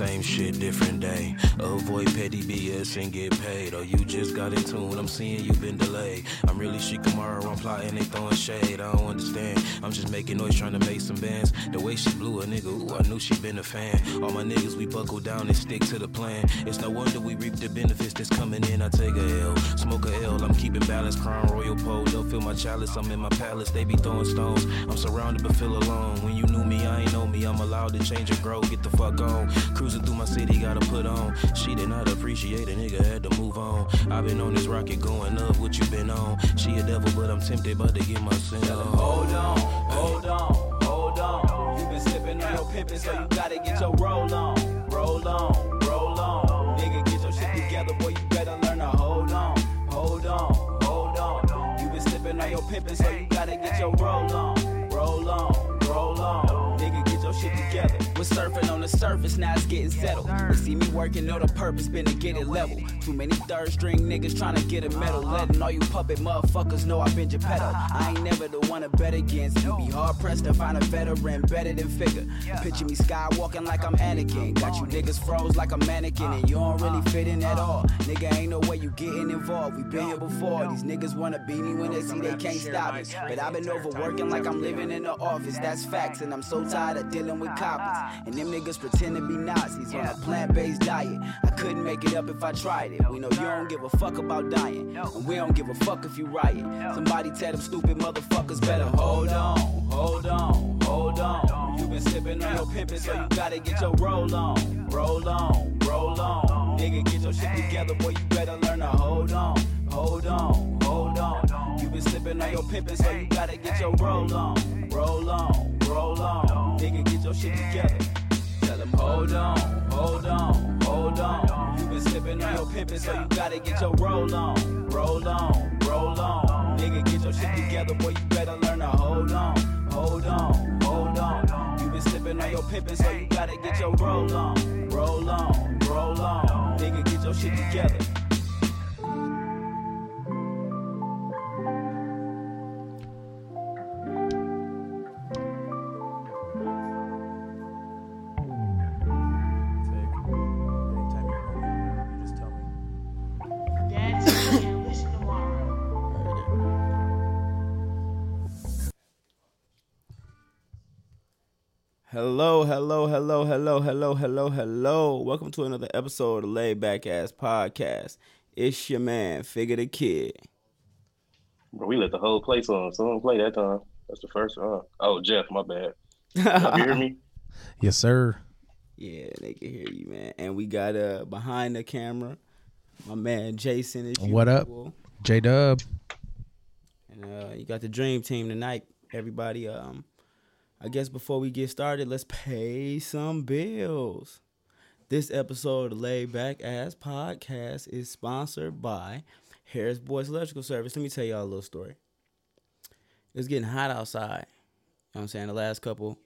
Same shit, different day. Avoid petty BS and get paid. Or you just got in tune. I'm seeing you been delayed. I'm really Shikamaru, I'm plotting, they throwing shade. I don't understand. I'm just making noise trying to make some bands. The way she blew a nigga, ooh, I knew she been a fan. All my niggas, we buckle down and stick to the plan. It's no wonder we reap the benefits that's coming in. I take a L, smoke a L. I'm keeping balance, crown royal pole. Don't fill my chalice, I'm in my palace. They be throwing stones. I'm surrounded but feel alone. When you knew me, I ain't know me. I'm allowed to change and grow. Get the fuck on. Cruising through my city, gotta put on. She did not appreciate a nigga, had to move on. I've been on this rocket going up. What you been on? She a devil, but I'm tempted, but to get my sin. Hold on, hold on, hold on. You been slipping on your pimpin', so you gotta get your roll on. Roll on, roll on. Nigga, get your shit together, boy, you better learn to hold on. Hold on, hold on. You been slipping on your pimpin', so you gotta get your roll on. Roll on, roll on. Was surfing on the surface, now it's getting settled. They see me working, know the purpose been to get it level. Too many third string niggas trying to get a medal. Letting all you puppet motherfuckers know I've been Geppetto. I ain't never the one to bet against. You be hard pressed to find a veteran better than figure. Picture me skywalking like I'm Anakin. Got you niggas froze like a mannequin, and you don't really fit in at all. Nigga, ain't no way you getting involved. We been here before. These niggas wanna beat me when they see they can't stop it. But I've been overworking like I'm living in the office. That's facts, and I'm so tired of dealing with coppers. And them niggas pretend to be Nazis on a plant-based diet. I couldn't make it up if I tried it. We know you don't give a fuck about dying, and we don't give a fuck if you riot. Somebody tell them stupid motherfuckers better hold on, hold on, hold on. You been sipping on your pimpin', so you gotta get your roll on, roll on, roll on. Nigga, get your shit together, boy. You better learn to hold on, hold on, hold on. You been sipping on your pimpin', so you gotta get your roll on, roll on, roll on. Nigga, get your shit together. Tell them hold on, hold on, hold on. You been sipping on your pimpin', so you gotta get your roll on, roll on, roll on. Nigga, get your shit together, boy. You better learn to hold on, hold on, hold on. You been sipping on your pimpin', so you gotta get your roll on, roll on, roll on. Nigga, get your shit together. Hello, hello, hello, hello, hello, hello, hello. Welcome to another episode of Laid Back Ass Podcast. It's your man, Figure the Kid. Bro, we let the whole place on. Someone play that time. That's the first one. Oh, Jeff, my bad. Y'all hear me? Yes, sir. Yeah, they can hear you, man. And we got uh behind the camera, my man Jason. Is What up? J Dub. And uh, you got the dream team tonight, everybody. Um, I guess before we get started, let's pay some bills. This episode of Laid Back Ass Podcast is sponsored by Harris Boys Electrical Service. Let me tell y'all a little story. It's getting hot outside. You know what I'm saying? The last couple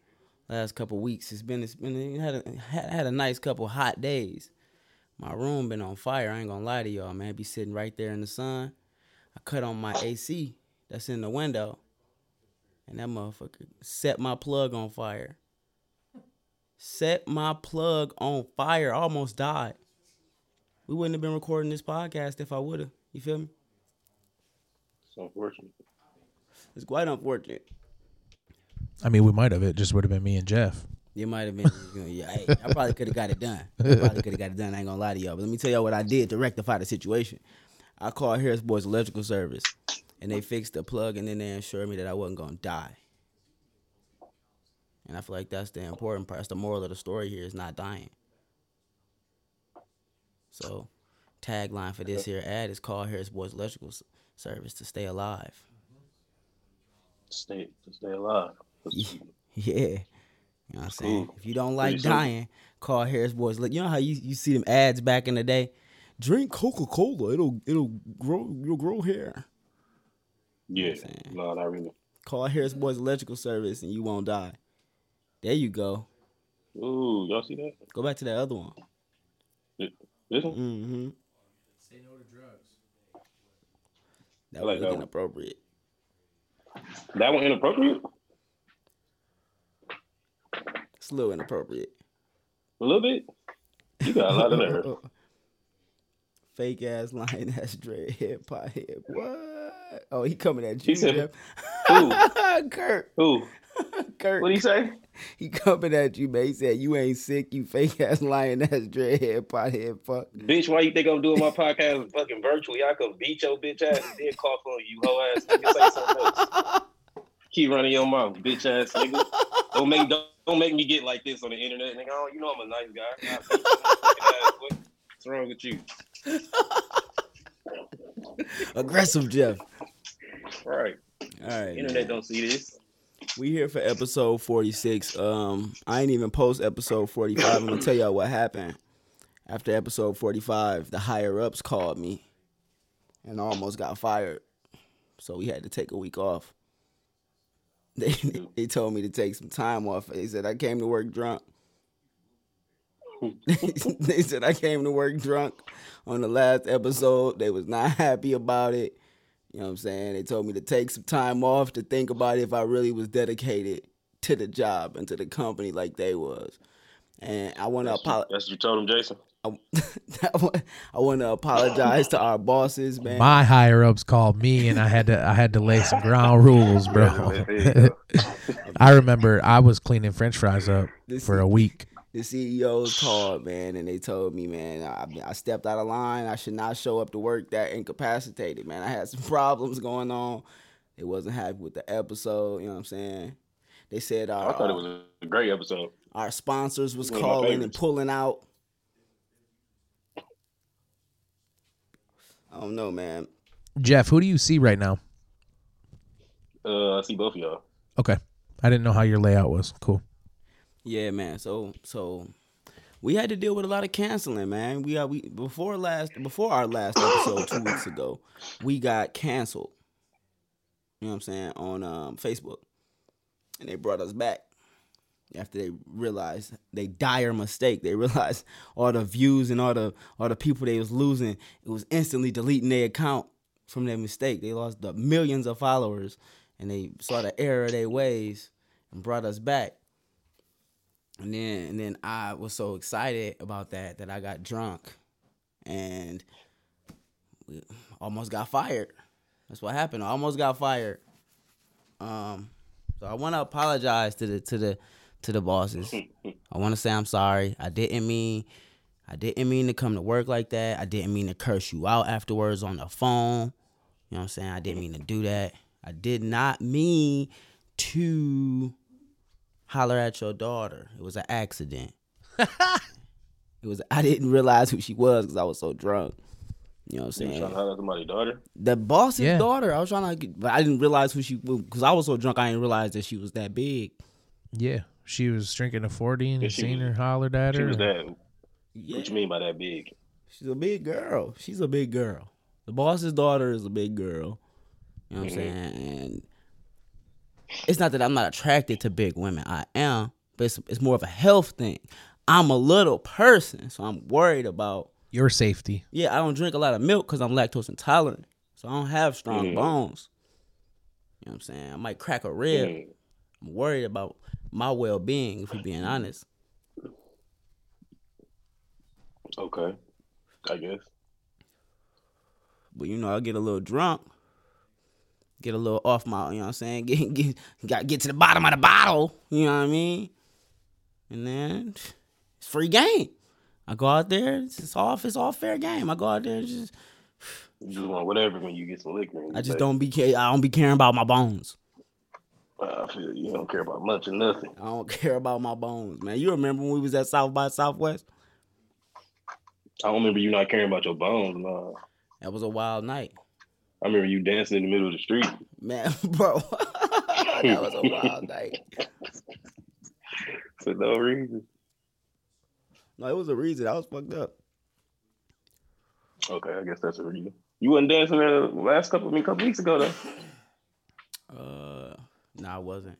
last couple weeks it's been it's been it had a had, had a nice couple hot days. My room been on fire. I ain't gonna lie to y'all, man. Be sitting right there in the sun. I cut on my AC that's in the window, and that motherfucker set my plug on fire. Set my plug on fire. I almost died. We wouldn't have been recording this podcast if I would have. You feel me? It's unfortunate. It's quite unfortunate. I mean, we might have. It just would have been me and Jeff. It might have been. yeah, hey, I probably could have got it done. I probably could have got it done. I ain't gonna lie to y'all. But let me tell y'all what I did to rectify the situation. I called Harris Boys Electrical Service, and they fixed the plug, and then they assured me that I wasn't gonna die. And I feel like that's the important part. That's the moral of the story here is not dying. So, tagline for this here ad is call Harris Boys Electrical Service to stay alive. Stay to stay alive. Yeah. Yeah. You know what I'm saying? Cool. If you don't like Pretty simple. dying, call Harris Boys. You know how you, you see them ads back in the day? Drink Coca Cola. It'll it'll grow you'll grow hair. Yeah. saying? No, not really. Call Harris Boys Electrical Service and you won't die. There you go. Ooh, y'all see that? Go back to that other one. This this one? Mm-hmm. Say no to drugs. That I was like that one. appropriate. That one inappropriate? It's a little inappropriate. A little bit? You got a lot of nerve. Fake ass lion ass dread head pot head. What? Oh, he coming at you, He said- Who? Kurt. Who? Kurt. What would he say? He coming at you, man. He said you ain't sick, you fake ass lying ass dread head pot head fuck. Bitch, why you think I'm doing my podcast fucking virtually? I could beat your bitch ass and then cough on you, hoe ass nigga. Say something else. Keep running your mouth, bitch ass nigga. Don't make don't, don't make me get like this on the internet, nigga. Oh, you know I'm a nice guy. I'll beat your fucking ass, boy. What's wrong with you? Aggressive Jeff. Right. All right. Internet man. don't see this. We here for episode 46. Um, I ain't even post episode 45. I'm gonna tell y'all what happened. After episode 45, the higher ups called me and I almost got fired. So we had to take a week off. They they told me to take some time off. They said I came to work drunk. They said I came to work drunk on the last episode. They was not happy about it. You know what I'm saying? They told me to take some time off to think about if I really was dedicated to the job and to the company like they was. And I want to apologize. That's what you told them, Jason. I want to apologize to our bosses, man. My higher ups called me, and I had to I had to lay some ground rules, bro. There you go. I remember I was cleaning French fries up This for a week. The CEOs called, man, and they told me, man, I, I stepped out of line. I should not show up to work that incapacitated, man. I had some problems going on. They wasn't happy with the episode. You know what I'm saying? They said our, I thought it was a great episode. our sponsors was One calling and pulling out. I don't know, man. Jeff, who do you see right now? Uh, I see both of y'all. Okay, I didn't know how your layout was. Cool. Yeah, man. So so we had to deal with a lot of canceling, man. We got we before last before our last episode two weeks ago, we got canceled. You know what I'm saying on um, Facebook, and they brought us back after they realized they dire mistake. They realized all the views and all the all the people they was losing. It was instantly deleting their account from their mistake. They lost the millions of followers, and they saw the error of their ways and brought us back. And then and then I was so excited about that that I got drunk and we almost got fired. That's what happened. I almost got fired. Um so I want to apologize to the to the to the bosses. I want to say I'm sorry. I didn't mean I didn't mean to come to work like that. I didn't mean to curse you out afterwards on the phone. You know what I'm saying? I didn't mean to do that. I did not mean to holler at your daughter. It was an accident. it was. I didn't realize who she was because I was so drunk. You know what I'm saying? You saying? trying to holler at somebody's daughter? The boss's Yeah. daughter. I was trying to, get, but I didn't realize who she was because I was so drunk. I didn't realize that she was that big. Yeah, she was drinking a forty, and Yeah, you she seen was- her hollered at She her. was that. Yeah, What you mean by that big? she's a big girl. She's a big girl. The boss's daughter is a big girl. You know what I'm mm-hmm. saying? And it's not that I'm not attracted to big women. I am, but it's, it's more of a health thing. I'm a little person, so I'm worried about Your safety. Yeah, I don't drink a lot of milk because I'm lactose intolerant. So I don't have strong Mhm. bones. You know what I'm saying? I might crack a rib. Mm. I'm worried about my well being, if we're being honest. Okay. I guess. But you know, I get a little drunk. Get a little off my, you know what I'm saying? Get get got get to the bottom of the bottle. You know what I mean? And then it's free game. I go out there, it's, it's all it's all fair game. I go out there and just You just want whatever when you get some liquor. I just say, don't be I don't be caring about my bones. "Ah, I feel you don't care about much or nothing. I don't care about my bones, man. You remember when we was at South by Southwest? I don't remember you not caring about your bones. No. That was a wild night, I remember you dancing in the middle of the street. man, bro. that was a wild night. For no reason. No, it was a reason. I was fucked up. Okay, I guess that's a reason. You wasn't dancing the last couple, I mean, couple weeks ago, though. Uh, no, I wasn't.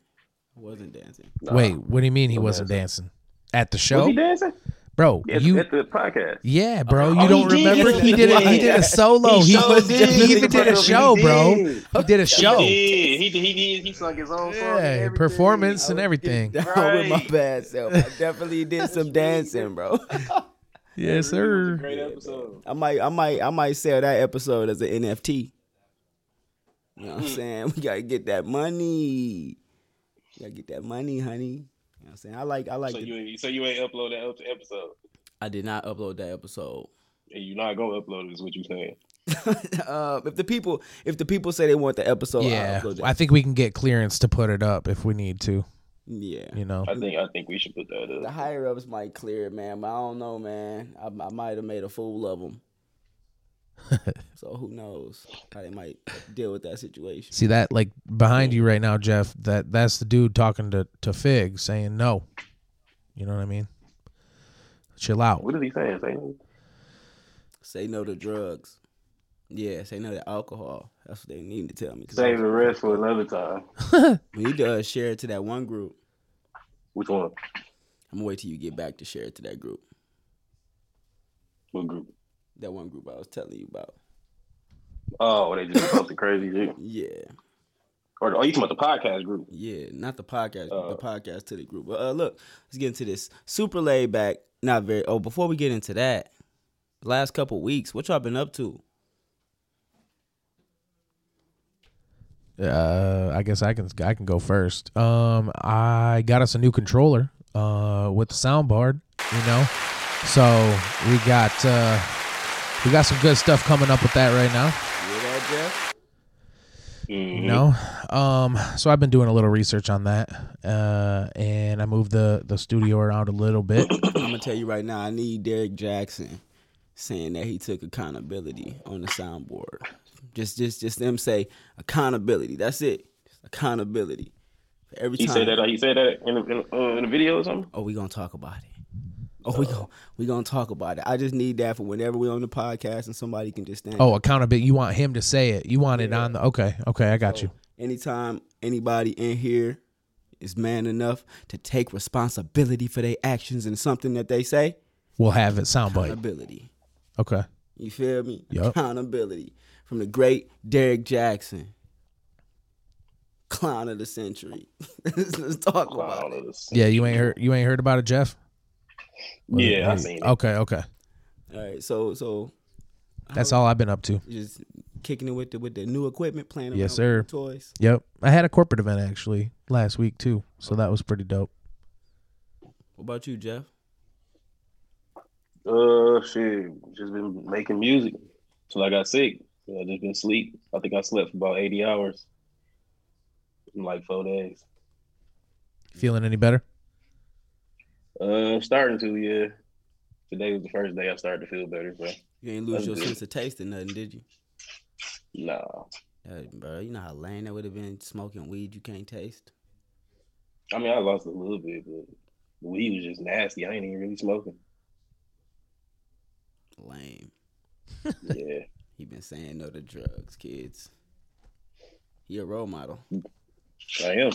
I wasn't dancing. Nah. Wait, what do you mean he wasn't dancing at the show? Was show, he dancing? Bro? At, you at the podcast. Yeah, bro. You Oh, don't he did. remember? He did it. He did a solo. He, sure did. he even did a show, bro. did. He did a show. He did. He did. He did. He sung his own song. and Yeah, everything. performance and was- everything. Down oh, with my bad self. I definitely did some dancing, bro. Yes, It was a sir. Great episode. I might, I might, I might sell that episode as an NFT. You know what I'm hmm. saying? We gotta get that money. We gotta get that money, honey. You know what I'm saying? I like, I like. So the- you ain't- so you ain't upload that episode, I did not upload that episode. and you're not gonna upload it. Is what you're saying? uh, if the people, if the people say they want the episode, I'll yeah, upload that. I think we can get clearance to put it up if we need to. yeah. You know, I think I think we should put that up. The higher ups might clear it, man, but I don't know, man. I, I might have made a fool of them. so who knows how they might deal with that situation. see that like behind you right now, Jeff. That that's the dude talking to to Fig saying no. You know what I mean? Chill out. What is he saying? Say Say no to drugs. Yeah, say no to alcohol. That's what they need to tell me. save the rest for another time. We need to uh, share it to that one group. Which one? I'm gonna wait till you get back to share it to that group. What group? That one group I was telling you about. Oh, they just posted crazy shit. Yeah, Or oh, you talking about the podcast group? yeah, not the podcast, Uh, the podcast to the group. But uh, look, let's get into this. Super laid back, not very. Oh, before we get into that, last couple weeks, what y'all been up to? Uh, I guess I can I can go first. Um, I got us a new controller. Uh, with the soundboard. You know, so we got uh, we got some good stuff coming up with that right now. You hear that, Jeff? You know, um, so I've been doing a little research on that, uh, and I moved the the studio around a little bit. I'm gonna tell you right now. I need Derek Jackson saying that he took accountability on the soundboard. Just, just, just them say accountability. That's it. Just accountability. For every He time. said that. He said that in the, in, uh, in the video or something. Oh, we gonna talk about it. Oh, we gonna we gonna talk about it. I just need that for whenever we on the podcast and somebody can just stand. Oh, accountability. You want him to say it. You want it on the. Okay, okay, I got you. anytime anybody in here is man enough to take responsibility for their actions and something that they say, We'll have it soundbite. accountability. Okay. You feel me? Yup. Accountability from the great Derek Jackson, clown of the century. let's, let's talk about it. Yeah, you ain't heard. You ain't heard about it, Jeff. Yeah, I seen it. Okay, okay. All right, so so That's all I've been up to. just kicking it with the with the new equipment, playing around Yes, with sir. the toys. Yep. I had a corporate event actually last week too, so that was pretty dope. What about you, Jeff? Uh, shit, just been making music till I got sick. I just been sleep. I think I slept for about eighty hours in like four days. Feeling any better? Uh, starting to, yeah. Today was the first day I started to feel better, but You ain't lose your good. sense of taste or nothing, did you? nah. Hey, bro, you know how lame that would have been smoking weed you can't taste. I mean, I lost a little bit, but the weed was just nasty. I ain't even really smoking. Lame. Yeah. He been saying no to drugs, kids. He a role model. I am.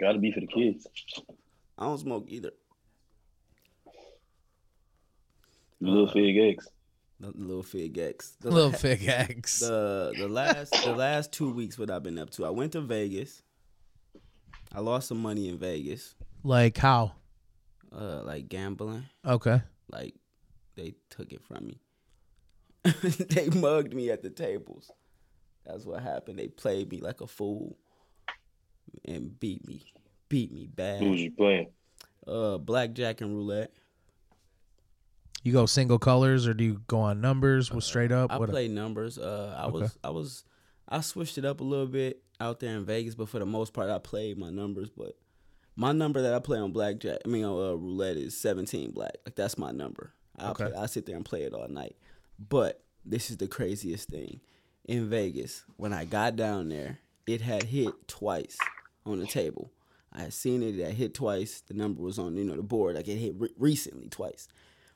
Got to be for the kids. I don't smoke either. Little Uh, fig eggs. The little fig X. The Little la- fig X. The the last the last two weeks what I've been up to. I went to Vegas. I lost some money in Vegas. Like how? Uh, like gambling. Okay. Like they took it from me. they mugged me at the tables. That's what happened. They played me like a fool and beat me. Beat me bad. Who was you playing? Uh, blackjack and roulette. You go single colors or do you go on numbers with straight up? I What- play numbers. Uh, I Okay. was, I was, I switched it up a little bit out there in Vegas, but for the most part, I played my numbers. But my number that I play on blackjack, I mean, on uh, roulette is seventeen black. Like that's my number. I Okay. play, I sit there and play it all night. But this is the craziest thing in Vegas. When I got down there, it had hit twice on the table. I had seen it. It hit twice. The number was on, you know, the board. Like it hit re- recently twice.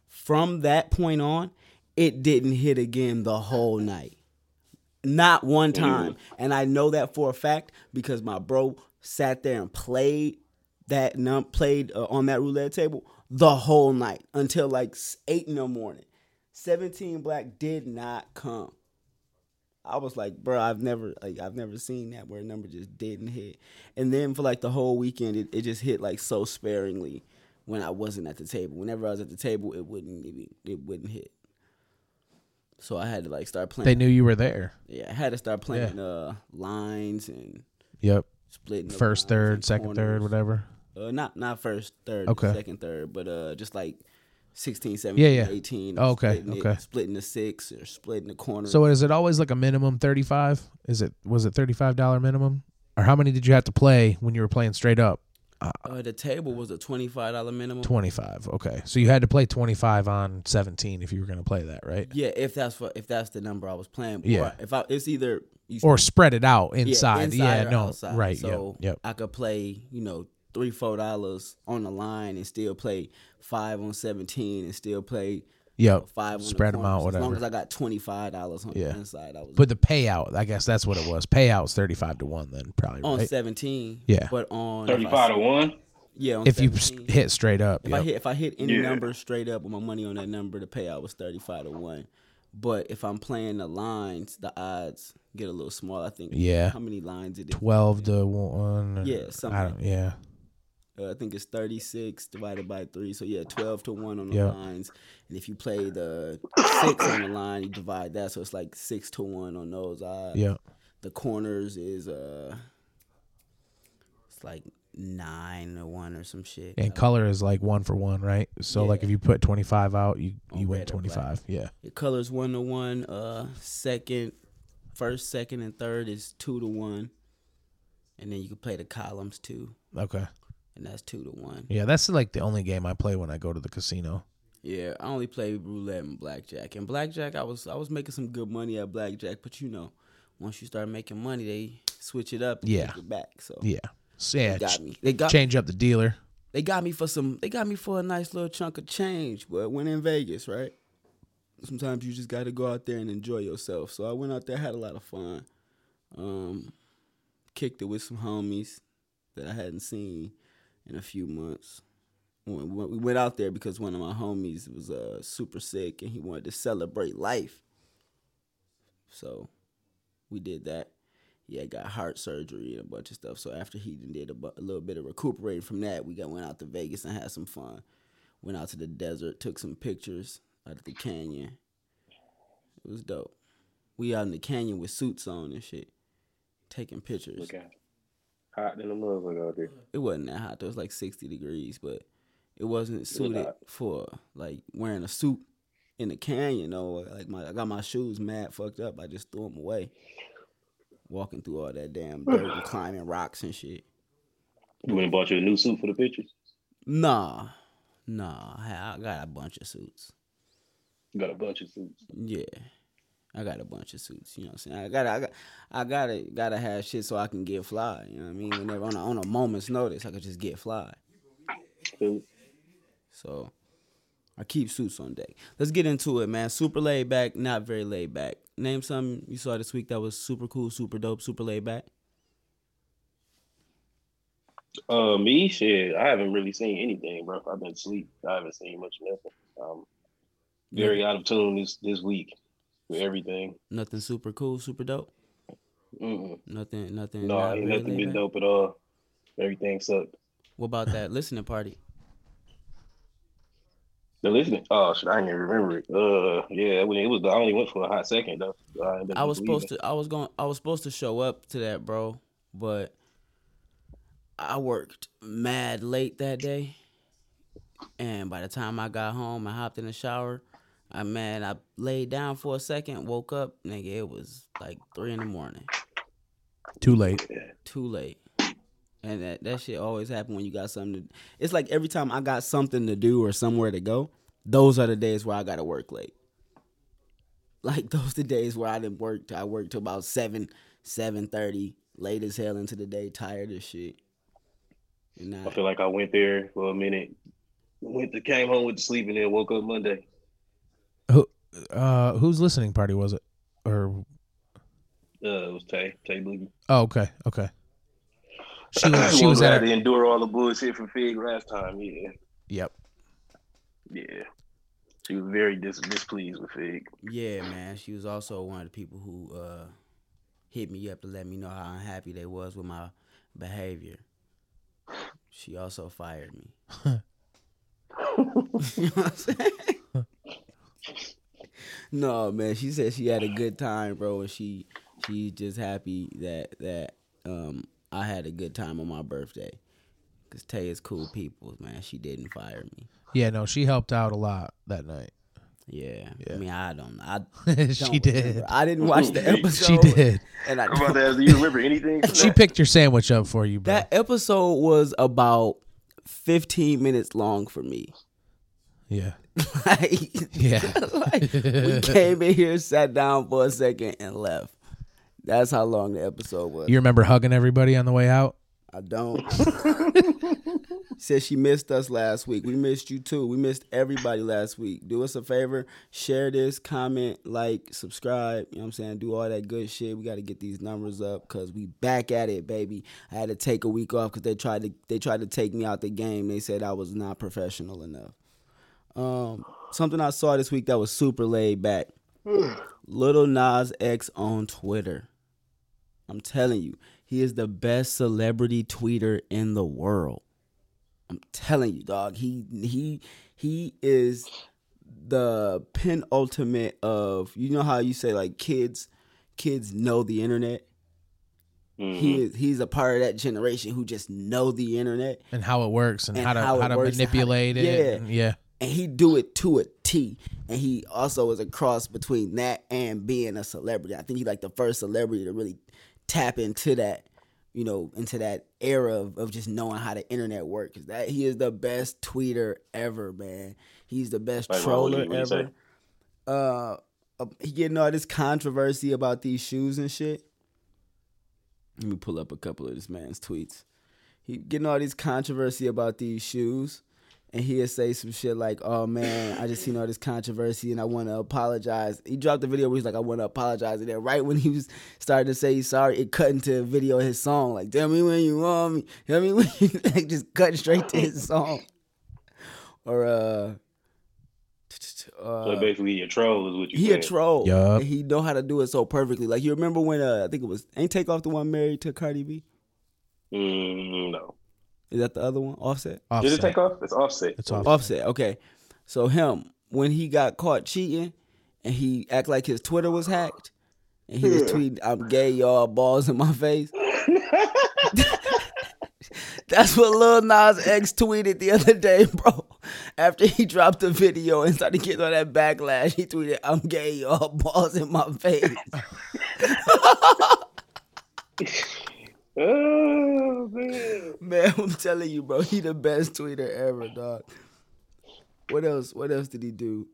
From that point on, it didn't hit again the whole night. Not one time. And I know that for a fact because my bro sat there and played that num played uh, on that roulette table the whole night until like 8 in the morning. 17 black did not come. I was like, bro, I've never like I've never seen that where a number just didn't hit. And then for like the whole weekend it, it just hit like so sparingly. when I wasn't at the table. Whenever I was at the table, it wouldn't even it wouldn't hit. So I had to like start playing. They knew you were there. Yeah, I had to start playing uh lines and Yep. splitting First, third, second, third, whatever. Uh, not not first, third, Okay. second, third, but uh, just like 16, 17, Yeah, yeah. 18. Oh, okay, splitting it- okay. splitting the six or splitting the corner. So is it always like a minimum thirty five? Is it was it thirty five dollar minimum? Or how many did you have to play when you were playing straight up? uh, the table was a twenty five dollar minimum. Twenty five. Okay. So you had to play twenty five on seventeen if you were gonna play that, right? Yeah, if that's what if that's the number I was playing. Yeah. if I it's either you Or spread it out yeah, inside. Yeah, no. outside. Right. So yep. Yep. I could play, you know, three, four dollars on the line and still play five on seventeen and still play Yep. five on Spread them out, corners. As long as I got twenty five dollars on Yeah. the inside, I was But the payout, I guess that's what it was. Payouts thirty five to one then probably on right. seventeen. Yeah. But on 35 to 1. Yeah, on If you 17. s- hit straight up. If I hit if I hit any Yeah. number straight up with my money on that number, the payout was thirty five to one. But if I'm playing the lines, the odds get a little smaller. I think. Yeah. How many lines did it? Twelve to one. Yeah, something I don't, yeah. Uh, I think it's thirty six divided by three. So yeah, twelve to one on the Yeah. lines. And if you play the six on the line, you divide that, so it's like six to one on those odds. Yeah. The corners is uh, it's like nine to one or some shit. And color is like one for one, right? So like if you put twenty five out, you On you win red or twenty black. Yeah. The colors one to one. Uh, second, first, second, and third is two to one, and then you can play the columns too, Okay. And that's two to one. Yeah, that's like the only game I play when I go to the casino. Yeah, I only play roulette and blackjack. And blackjack, I was I was making some good money at blackjack, but you know, once you start making money, they switch it up and Yeah. take it back. So Yeah. So, yeah. they got me. They got change up the dealer. they got me for some. They got me for a nice little chunk of change. But when in Vegas, right? Sometimes you just got to go out there and enjoy yourself. So I went out there, had a lot of fun. Um, kicked it with some homies that I hadn't seen in a few months. We went we went out there because one of my homies was uh, super sick and he wanted to celebrate life. So we did that. Had got heart surgery and a bunch of stuff. So after he did a, bu- a little bit of recuperating from that, we got went out to Vegas and had some fun. Went out to the desert, took some pictures out of the canyon. It was dope. We out in the canyon with suits on and shit, taking pictures. Hot than a motherfucker out there. It wasn't that hot. It was like sixty degrees, but it wasn't suited hot. for like wearing a suit in the canyon. though. like my I got my shoes mad fucked up. I just threw them away. Walking through all that damn dirt and climbing rocks and shit. You went and bought you a new suit for the pictures. Nah, nah. I I got a bunch of suits. You got a bunch of suits. Yeah. I got a bunch of suits, you know what I'm saying? I gotta I got I gotta gotta have shit so I can get fly. You know what I mean? Whenever on a, on a moment's notice I could just get fly. So I keep suits on deck. Let's get into it, man. Super laid back, not very laid back. Name something you saw this week that was super cool, super dope, super laid back. Uh, me, shit, I haven't really seen anything, bro. I've been asleep. I haven't seen much of nothing. Um, very out of tune this this week everything. Nothing super cool, super dope. Mm-mm. Nothing, nothing. No, ain't very nothing been back? dope at all. Everything sucked. What about that listening party? The listening, oh shit, I even remember it. Uh, yeah, it was, I only went for a hot second though. I, I was supposed to I was going I was supposed to show up to that, bro, but I worked mad late that day. And by the time I got home, I hopped in the shower. I man, I laid down for a second, woke up, nigga, it was like three in the morning. Too late. Too late. And that, that shit always happen when you got something to it's like every time I got something to do or somewhere to go, those are the days where I gotta work late. Like those the days where I didn't work. I worked till about seven, seven thirty, late as hell into the day, tired as shit. And I I, feel like I went there for a minute, went to came home with the sleep, and then woke up Monday. Who uh whose listening party was it? Or Uh, it was Tay Tay Boogie. oh okay, okay. She was she was glad at to endure all the bullshit from Fig last time. Yeah, Yep. yeah. She was very dis- displeased with Fig. yeah, man. She was also one of the people who uh hit me up to let me know how unhappy they was with my behavior. She also fired me. You know what I'm saying? no, man. She said she had a good time, bro, and she she's just happy that that um I had a good time on my birthday. Cause Tay is cool people, man. She didn't fire me. Yeah, no, she helped out a lot that night. Yeah. Yeah. I mean, I don't. I she don't did. remember. I didn't watch the episode. She did. And I I'm about to do you remember anything? She that? picked your sandwich up for you, bro. that episode was about 15 minutes long for me. yeah. like, Yeah. like, we came in here, sat down for a second, and left. That's how long the episode was. You remember hugging everybody on the way out? I don't. Said she missed us last week. We missed you too. We missed everybody last week. Do us a favor, share this, comment, like, subscribe. You know what I'm saying? Do all that good shit. We got to get these numbers up because we back at it, baby. I had to take a week off because they tried to they tried to take me out the game. They said I was not professional enough. Um, something I saw this week that was super laid back. Lil Nas X on Twitter. I'm telling you, he is the best celebrity tweeter in the world. I'm telling you, dog. He he he is the penultimate of you know how you say like kids kids know the internet. Mhm. He is he's a part of that generation who just know the internet And how it works and, And how to how how, to works and how to- manipulate it. yeah. and- yeah. And he do it to a T. And he also is a cross between that and being a celebrity. I think he like the first celebrity to really tap into that, you know, into that era of, of just knowing how the internet works. That he is the best tweeter ever, man. He's the best Like, troller would you- what ever. Uh, uh, he getting all this controversy about these shoes and shit. Let me pull up a couple of this man's tweets. He getting all this controversy about these shoes, and he'll say some shit like, "Oh man, I just seen all this controversy, and I want to apologize." He dropped a video where he's like, "I want to apologize," and then right when he was starting to say he's sorry, it cut into a video of his song, like, "Tell me when you want me," tell me when you like just cut straight to his song, or uh. uh So basically, a troll is what you he said. a troll. Yeah, he know how to do it so perfectly. Like you remember when uh, I think it was ain't take off the one married to Cardi B. Mm, no. Is that the other one? Offset. Did it take off? It's offset. It's off. Offset. Okay. So him when he got caught cheating and he act like his Twitter was hacked and he was tweeting, "I'm gay, y'all balls in my face." That's what Lil Nas X tweeted the other day, bro. After he dropped the video and started getting all that backlash, he tweeted, "I'm gay, y'all balls in my face." Oh man. Man, I'm telling you, bro, he the best tweeter ever, dog. What else? What else did he do?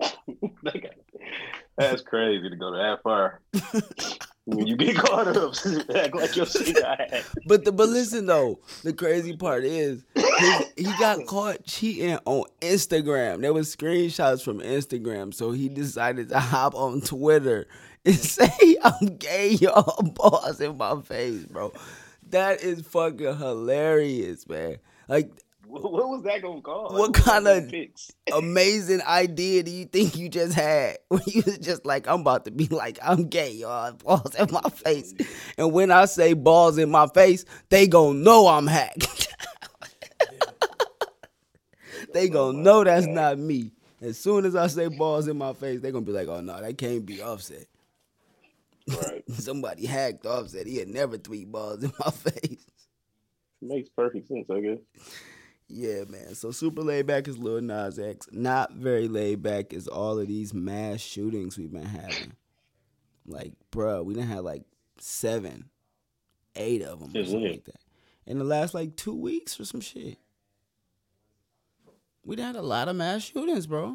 That's crazy to go that far. when you get caught up, act like your hacked. But the but listen though, the crazy part is his, he got caught cheating on Instagram. There was screenshots from Instagram, so he decided to hop on Twitter and say, "I'm gay, y'all, boss in my face, bro." That is fucking hilarious, man. Like What, what was that gonna cause? What kind of- amazing idea do you think you just had when you was just like, I'm about to be like, I'm gay, y'all, balls in my face. And when I say balls in my face, they gon' know I'm hacked. they oh gon' know that's not me. As soon as I say balls in my face, they gonna be like, oh no, that can't be offset. Right. Somebody hacked offset. he had never three balls in my face. Makes perfect sense, I guess. Yeah, man. So super laid back is Lil Nas X. Not very laid back is all of these mass shootings we've been having. Like, bruh, we done had like seven, eight of them or something like that. In the last like two weeks or some shit. We done had a lot of mass shootings, bro.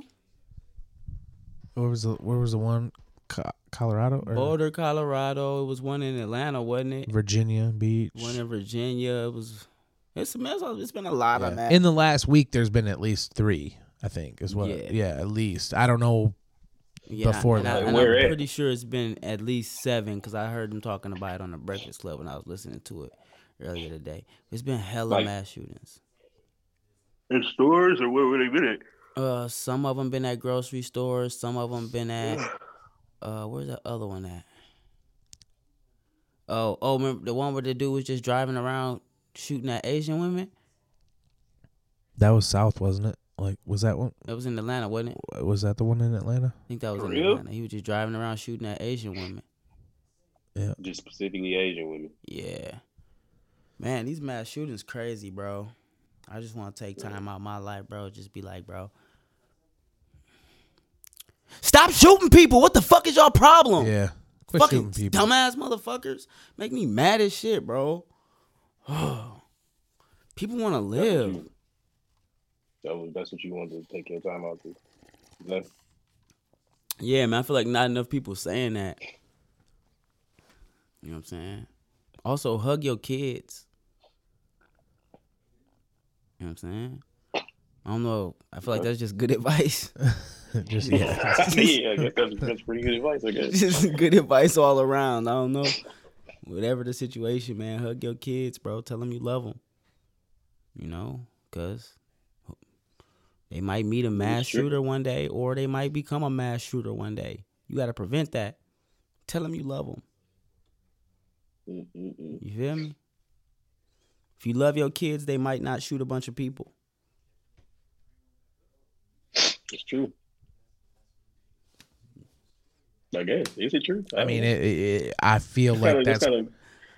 Where was the Where was the one? Co- Colorado or Boulder, Colorado. It was one in Atlanta, wasn't it? Virginia Beach? One in Virginia. It was. It's a mess. It's been a lot of Yeah. mass. In the last week, there's been at least three. I think as well. Yeah. Yeah. at least. I don't know. Yeah, before and I, that. and Where I'm at? pretty sure it's been at least seven because I heard them talking about it on the Breakfast Club when I was listening to it earlier today. It's been hella Like- mass shootings. In stores or where would they been at? Uh, some of them been at grocery stores. Some of them been at. Uh, where's the other one at? Oh, oh, remember the one where the dude was just driving around shooting at Asian women? that was South, wasn't it? Like, was that one? That was in Atlanta, wasn't it? Was that the one in Atlanta? I think that was For in real? Atlanta. He was just driving around shooting at Asian women. Yeah. Just specifically Asian women. Yeah. Man, these mass shootings crazy, bro. I just want to take time out my life, bro. Just be like, bro. Stop shooting people. What the fuck is y'all problem? Yeah. Quit Fucking shooting people. dumbass motherfuckers. Make me mad as shit, bro. people want to live. That was that's what you wanted to take your time out to. No? Yeah, man. I feel like not enough people saying that. You know what I'm saying? Also, hug your kids. You know what I'm saying? I don't know. I feel like that's just good advice. Just yeah. yeah, I guess that's, that's pretty good advice. I guess. just good advice all around. I don't know. Whatever the situation, man, hug your kids, bro. Tell them you love them. You know, because they might meet a mass true. shooter one day, or they might become a mass shooter one day. You got to prevent that. Tell them you love them. Mm-mm-mm. You feel me? If you love your kids, they might not shoot a bunch of people. It's true. I guess is it true? I mean, it, it, it- I feel like that's. kind of.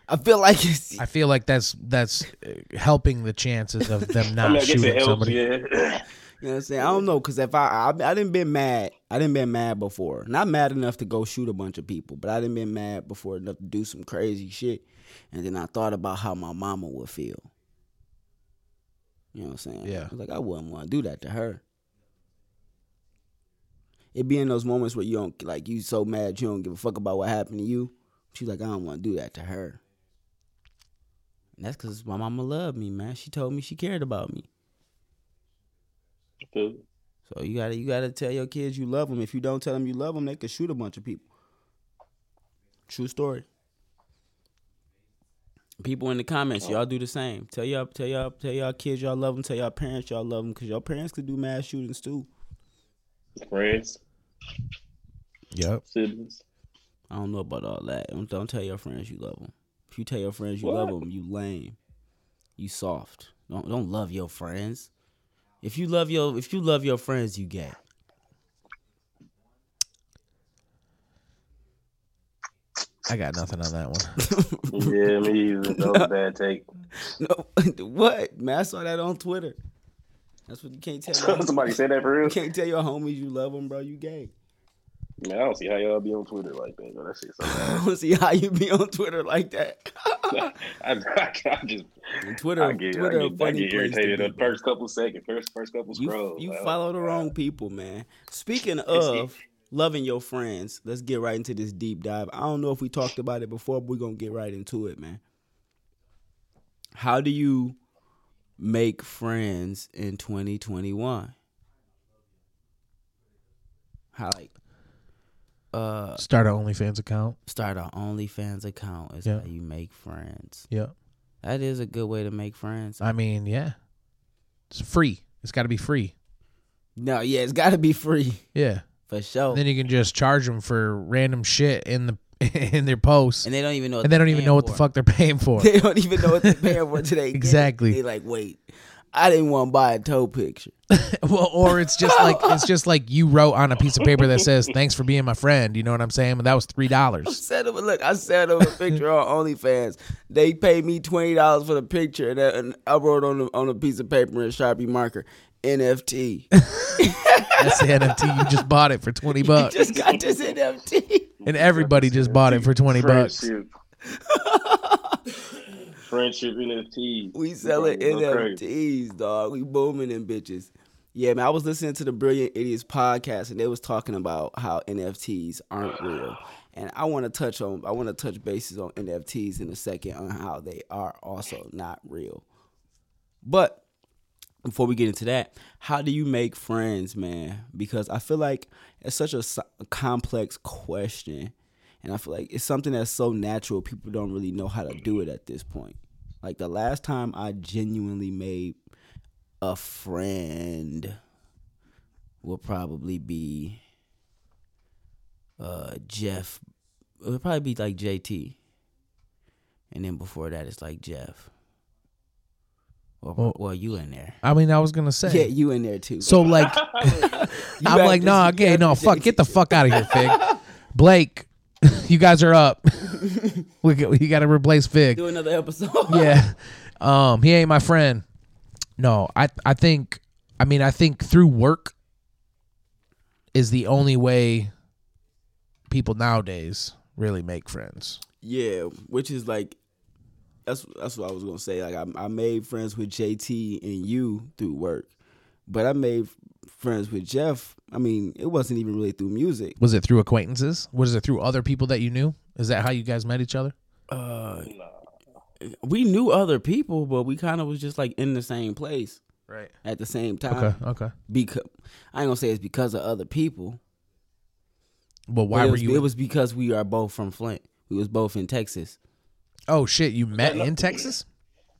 I feel like it's, I feel like that's that's uh, helping the chances of them I not mean, I guess shooting it helps. somebody. Yeah. You know what I'm saying? I don't know, cause if I, I I didn't been mad, I didn't been mad before. Not mad enough to go shoot a bunch of people, but I didn't been mad before enough to do some crazy shit. And then I thought about how my mama would feel. You know what I'm saying? Yeah. I was like, I wouldn't want to do that to her. It be in those moments where you don't like you so mad you don't give a fuck about what happened to you. She's like, I don't want to do that to her. And that's cause my mama loved me, man. She told me she cared about me. So you gotta you gotta tell your kids you love them. If you don't tell them you love them, they could shoot a bunch of people. True story. People in the comments, y'all do the same. Tell y'all, tell y'all, tell y'all kids y'all love them. Tell y'all parents y'all love them, cause your parents could do mass shootings too. Friends, Yep. siblings. I don't know about all that. Don't, don't tell your friends you love them. If you tell your friends you love them, you lame. You soft. Don't don't love your friends. If you love your if you love your friends, you gay. I got nothing on that one. yeah, me either. That was a bad take. No, what man? I saw that on Twitter. That's what you can't tell. Somebody said that for real. you can't tell your homies you love them, bro. You gay. Man, I don't see how y'all be on Twitter like that. Bro. That shit so I don't see how you be on Twitter like that. I, I, I just And Twitter, I get, Twitter, I get, I funny get place to irritated the first couple seconds, first first couple You, scrolls. you Like, oh, follow the wrong people, man. Speaking of loving your friends, let's get right into this deep dive. I don't know if we talked about it before, but we're gonna get right into it, man. How do you make friends in 2021? How like uh Start an OnlyFans account. start an OnlyFans account is Yeah. how you make friends. Yep. That is a good way to make friends. I mean, yeah. It's free. It's got to be free. No, yeah, it's got to be free Yeah. for sure. Then you can just charge them for random shit in the in their posts, and they don't even know. And they don't even know what the fuck they're paying for. They don't even know what they're paying for today. Exactly. They like, wait, I didn't want to buy a toe picture. well, or it's just like it's just like you wrote on a piece of paper that says "Thanks for being my friend." You know what I'm saying? And that was three I dollars. set up, look, I set up a picture on OnlyFans. They paid me twenty dollars for the picture, and, and I wrote on the, on a piece of paper in Sharpie marker NFT. That's the NFT. You just bought it for twenty bucks, You Just got this NFT. and everybody just bought it for twenty bucks. Friendship. NFTs. We selling Bro, go crazy. NFTs, dog. We booming them bitches. Yeah, man. I was listening to the Brilliant Idiots podcast, and they was talking about how NFTs aren't real. And I want to touch on, I want to touch bases on NFTs in a second on how they are also not real. But before we get into that, how do you make friends, man? Because I feel like it's such a complex question, and I feel like it's something that's so natural. People don't really know how to do it at this point. Like the last time I genuinely made a friend will probably be uh Jeff. It would probably be like JT. And then before that it's like Jeff. Well, Well- well, you in there. I mean, I was gonna say. Yeah, you in there too. So like, I'm like, no, you okay, no, fuck, get the fuck out of here, Fig. Blake, you guys are up. we got, you got to replace Fig. do another episode. yeah. Um, he ain't my friend. No, I I think I mean I think through work is the only way people nowadays really make friends. Yeah, which is like that's that's what I was gonna say. Like I, I made friends with JT and you through work, but I made friends with Jeff. I mean, it wasn't even really through music. Was it through acquaintances? Was it through other people that you knew? Is that how you guys met each other? Uh, we knew other people, but we kind of was just like in the same place Right. at the same time. Okay. Okay. Because I ain't gonna say it's because of other people. But but why it were was, you? It was because we are both from Flint. We was both in Texas. oh shit! You met in Texas?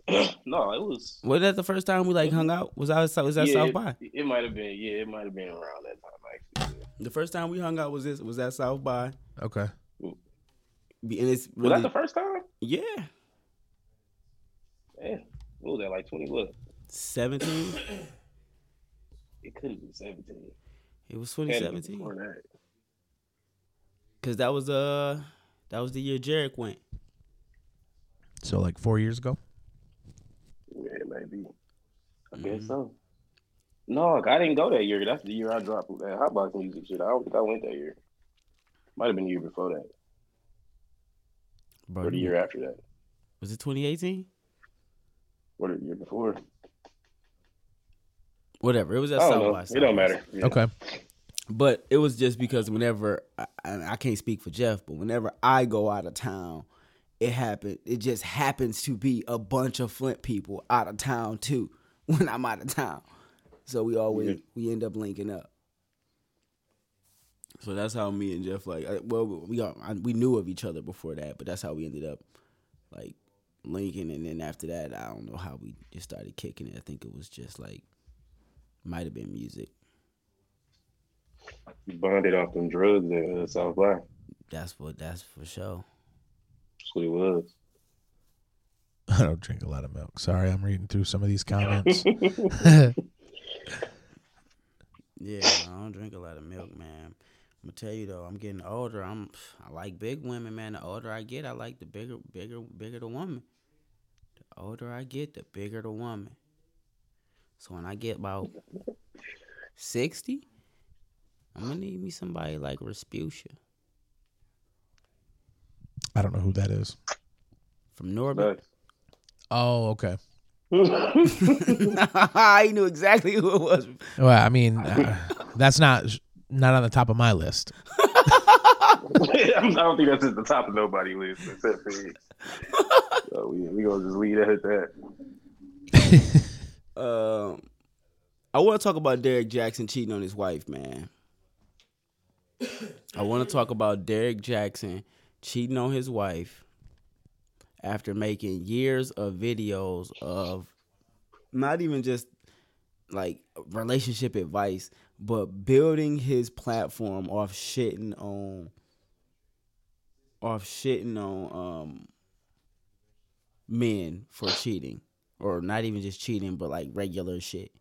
No, it was. Was that the first time we like hung out? Was that was that yeah, South by? It might have been. Yeah, it might have been around that time actually. The first time we hung out was this was at South by. Okay. And it's Was that the first time? yeah, Yeah. What was that? Like twenty what? seventeen. It could have been seventeen. It was twenty seventeen. twenty to be seventeen before that. because that was uh that was the year Jarek went. So like four years ago. Yeah, maybe. I guess mm-hmm. so. No, I didn't go that year. That's the year I dropped that hotbox music shit. I don't think I went that year. Might have been the year before that, Bro, or the you- year after that, was it twenty eighteen? What the year before. Whatever. It was at I South don't It don't matter. Yeah. Okay. But it was just because whenever I, I I can't speak for Jeff, but whenever I go out of town, it happen. It just happens to be a bunch of Flint people out of town too. When I'm out of town, so we always Yeah. we end up linking up. So that's how me and Jeff like. I- Well, we I, we knew of each other before that, but that's how we ended up like linking. And then after that, I don't know how we just started kicking it. I think it was just like might have been music. You bonded off them drugs at uh, South by. That's what. That's for sure. That's what it was. I don't drink a lot of milk. Sorry, I'm reading through some of these comments. Yeah, I don't drink a lot of milk, man. I'm gonna tell you though, I'm getting older. I'm I like big women, man. The older I get, I like the bigger, bigger, bigger the woman. The older I get, the bigger the woman. So when I get about sixty, I'm gonna need me somebody like Rasputia I don't know who that is. from Norbit. Oh, okay. I knew exactly who it was. Well, I mean, uh, that's not not on the top of my list. I don't think that's at the top of nobody's list except for his. so we we gonna just leave it at that. Um, I want to talk about Derrick Jaxn cheating on his wife, man. I want to talk about Derrick Jaxn cheating on his wife after making years of videos of not even just like relationship advice, but building his platform off shitting on off shitting on um men for cheating. Or not even just cheating but like regular shit.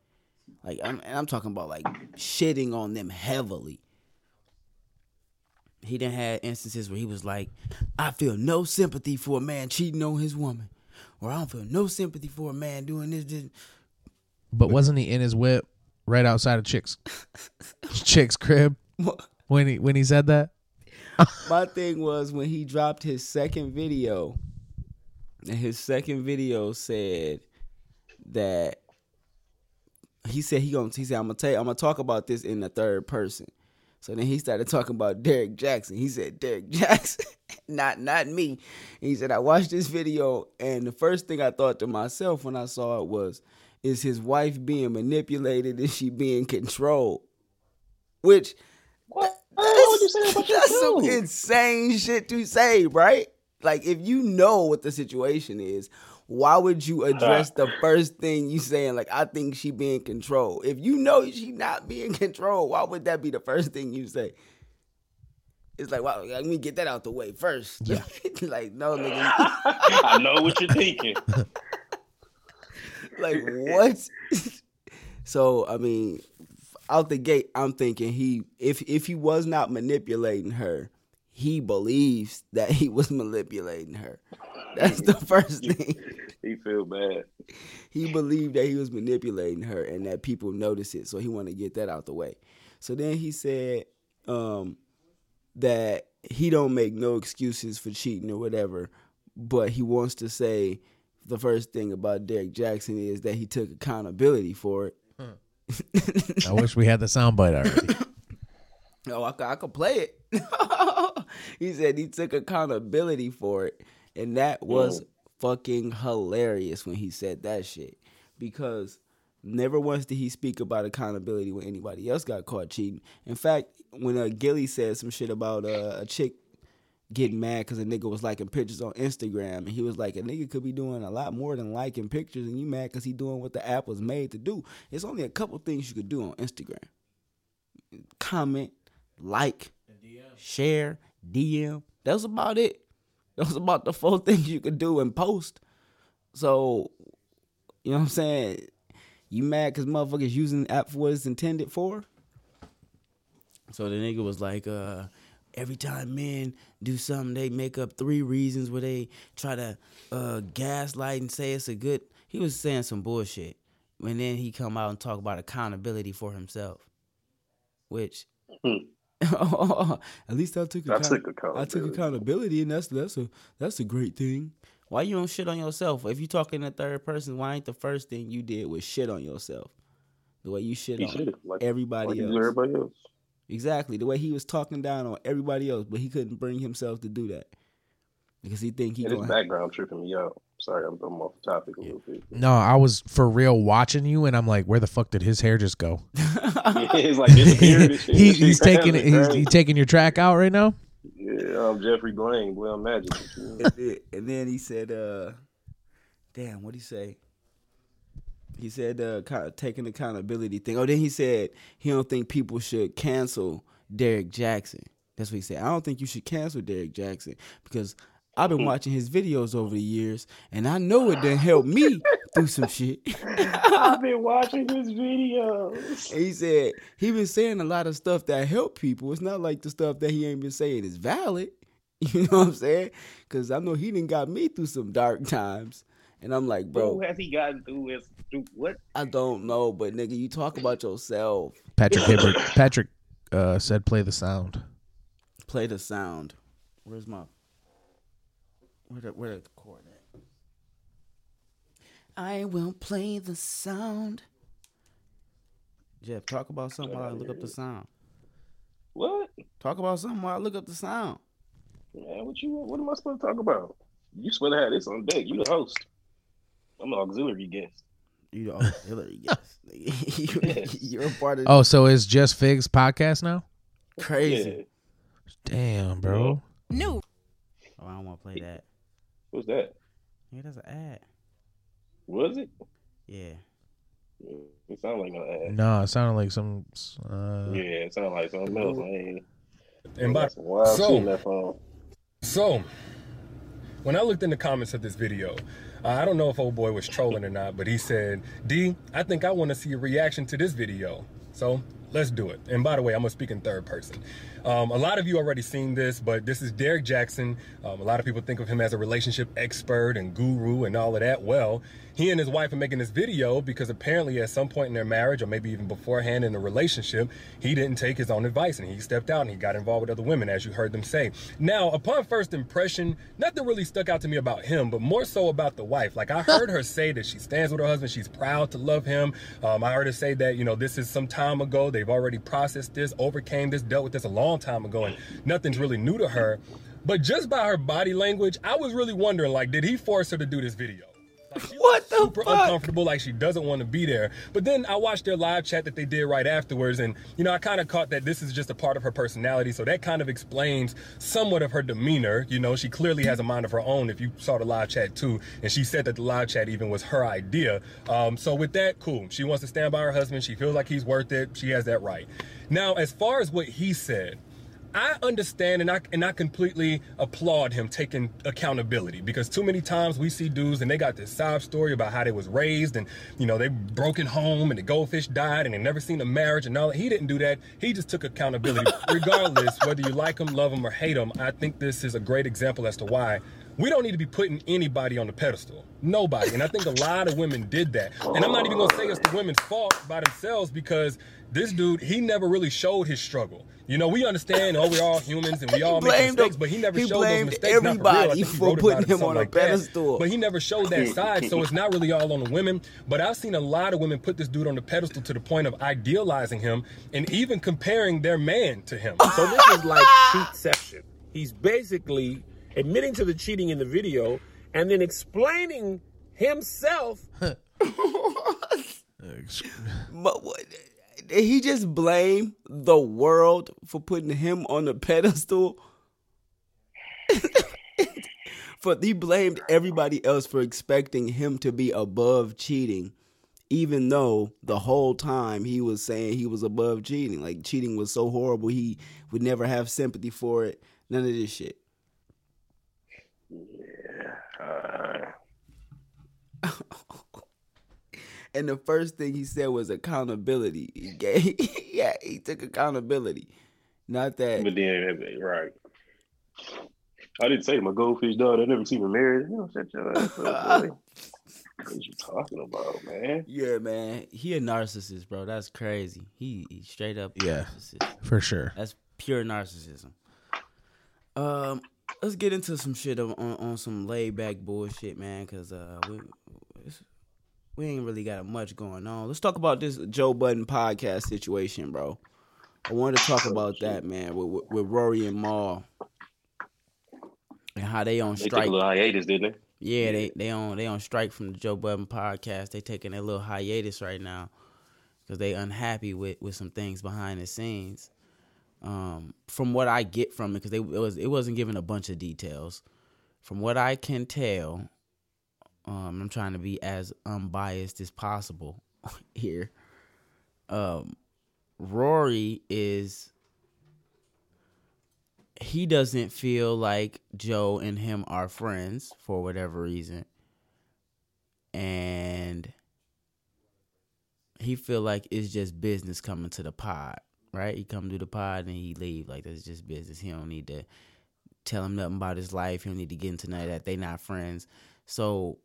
Like I'm, and I'm talking about like shitting on them heavily he didn't had instances where he was like i feel no sympathy for a man cheating on his woman or i don't feel no sympathy for a man doing this, this. But wasn't he in his whip right outside of Chick's Chick's crib when he when he said that? my thing was when he dropped his second video and his second video said that he said he gonna he said I'm gonna tell you, I'm gonna talk about this in the third person. So then he started talking about Derrick Jaxn. He said Derek Jackson, not not me. He said I watched this video and the first thing I thought to myself when I saw it was, is his wife being manipulated? Is she being controlled? Which What? About that's some insane shit to say, right? Like if you know what the situation is, why would you address the first thing you saying? Like I think she being control If you know she not being control why would that be the first thing you say? It's like, wow, let me get that out the way first. Yeah. like, no, nigga. I know what you're thinking. like what? so I mean, out the gate, I'm thinking he if if he was not manipulating her, he believes that he was manipulating her. That's the first thing. He feel bad. He believed that he was manipulating her and that people notice it, so he wanted to get that out the way. So then he said um, that he don't make no excuses for cheating or whatever, but he wants to say the first thing about Derrick Jaxn is that he took accountability for it. I wish we had the soundbite already. Oh, I, could- I could play it. he said he took accountability for it, and that was fucking hilarious when he said that shit. Because never once did he speak about accountability when anybody else got caught cheating. In fact, when uh, Gilly said some shit about uh, a chick getting mad because a nigga was liking pictures on Instagram, and he was like, a nigga could be doing a lot more than liking pictures, and you mad because he doing what the app was made to do. It's only a couple things you could do on Instagram comment, like, share, DM. That was about it. That was about the four things you could do and post. So, you know what I'm saying? You mad because motherfuckers using the app for what it's intended for? So the nigga was like, uh, every time men do something, they make up three reasons where they try to uh, gaslight and say it's a good. He was saying some bullshit. And then he come out and talk about accountability for himself, which at least I took I account- took I accountability. took accountability, and that's that's a that's a great thing. Why you don't shit on yourself? If you talking in third person, why ain't the first thing you did was shit on yourself? The way you shit He on should like everybody like else. everybody else. Exactly. The way he was talking down on everybody else, but he couldn't bring himself to do that. Because he think he And his going background tripping me out. Sorry, I'm, I'm off the topic a little bit. No, I was for real watching you, and I'm like, where the fuck did his hair just go? it's like disappeared and shit. he, he's taking crazy. he's, he's taking your track out right now. Yeah, I'm Jeffrey Blaine. Boy, I'm magic. and, then, and then he said, uh damn, what'd he say? He said uh kind of taking accountability thing. Oh, then he said he don't think people should cancel Derrick Jaxn. That's what he said. I don't think you should cancel Derrick Jaxn because I've been watching his videos over the years and I know it done helped me through some shit. I've been watching his videos. And he said he been saying a lot of stuff that help people. It's not like the stuff that he ain't been saying is valid. You know what I'm saying? Because I know he didn't got me through some dark times. And I'm like, bro. Who has he gotten through with through what? I don't know, but nigga, you talk about yourself. Patrick Hibbert. Patrick uh, said, "Play the sound." Play the sound. Where's my where the where the chord at? I will play the sound. Jeff, talk about something while I look up the sound. What? Talk about something while I look up the sound. Man, what you what am I supposed to talk about? You supposed to have this on deck. You the host. I'm an auxiliary guest. You the auxiliary guest. you, Yes. You're a part of Oh, so it's Just Figs podcast now? crazy. Yeah. Damn, bro. New. Oh, I don't want to play that. What's that? Yeah, that's an ad. Was it? Yeah. It sounded like no ad. No, it sounded like some. Uh, Yeah, it sounded like something else. I ain't. And by, That's some wild so- shit in that phone. So, when I looked in the comments of this video, uh, I don't know if old boy was trolling or not, but he said, "D, I think I want to see a reaction to this video." So let's do it. And by the way, I'm gonna speak in third person. Um, a lot of you already seen this, but this is Derrick Jaxn. Um, a lot of people think of him as a relationship expert and guru and all of that. Well, he and his wife are making this video because apparently at some point in their marriage, or maybe even beforehand in the relationship, he didn't take his own advice and he stepped out and he got involved with other women, as you heard them say. Now, upon first impression, nothing really stuck out to me about him, but more so about the wife. Like I heard her say that she stands with her husband, she's proud to love him. Um, I heard her say that you know this is some time ago. They've already processed this, overcame this, dealt with this a long time ago, and nothing's really new to her. But just by her body language, I was really wondering, like, did he force her to do this video? Like, she What the super fuck? uncomfortable, like she doesn't want to be there. But then I watched their live chat that they did right afterwards, and you know, I kind of caught that this is just a part of her personality. So that kind of explains somewhat of her demeanor. You know, she clearly has a mind of her own. If you saw the live chat too, and she said that the live chat even was her idea. Um, so with that, cool. She wants to stand by her husband. She feels like he's worth it. She has that right. Now, as far as what he said. I understand and I and I completely applaud him taking accountability because too many times we see dudes and they got this sob story about how they was raised and you know they broken home and the goldfish died and they never seen a marriage and all that. He didn't do that. He just took accountability. Regardless whether you like him, love him, or hate him, I think this is a great example as to why we don't need to be putting anybody on the pedestal. Nobody. And I think a lot of women did that. And I'm not even gonna say it's the women's fault by themselves because this dude, he never really showed his struggle. You know, we understand, oh, we're all humans and we all make mistakes, him- but he never he showed those blamed mistakes. not for real. I everybody think he for wrote putting it, him on a like that. pedestal. But he never showed that side, so it's not really all on the women. But I've seen a lot of women put this dude on the pedestal to the point of idealizing him and even comparing their man to him. So this is like cheatception. He's basically admitting to the cheating in the video and then explaining himself But what, did he just blame the world for putting him on the pedestal? for he blamed everybody else for expecting him to be above cheating, even though the whole time he was saying he was above cheating. Like cheating was so horrible, he would never have sympathy for it. None of this shit. Uh, And the first thing he said was accountability. He gave, yeah, he took accountability. Not that but then, right. I didn't say my goldfish dog. I never seen him married. You know, shut your ass up, boy. What you talking about, man? Yeah, man. He a narcissist, bro. That's crazy. He, he straight up Yeah. narcissist. for sure. That's pure narcissism. Um, let's get into some shit on on, on some laid back bullshit, man. Cause uh, we we ain't really got much going on. Let's talk about this Joe Budden podcast situation, bro. I wanted to talk about that, man, with, with, with Rory and Mal and how they on They took strike. a little hiatus, didn't they? Yeah, they they on they on strike from the Joe Budden podcast. They taking a little hiatus right now because they unhappy with with some things behind the scenes. Um, from what I get from it, because it was it wasn't given a bunch of details. From what I can tell, um, I'm trying to be as unbiased as possible here. Um, Rory is he doesn't feel like Joe and him are friends for whatever reason. And he feel like it's just business coming to the pod, right? He come to the pod and he leave like that's just business. He don't need to tell him nothing about his life. He don't need to get into none of that. They not friends. So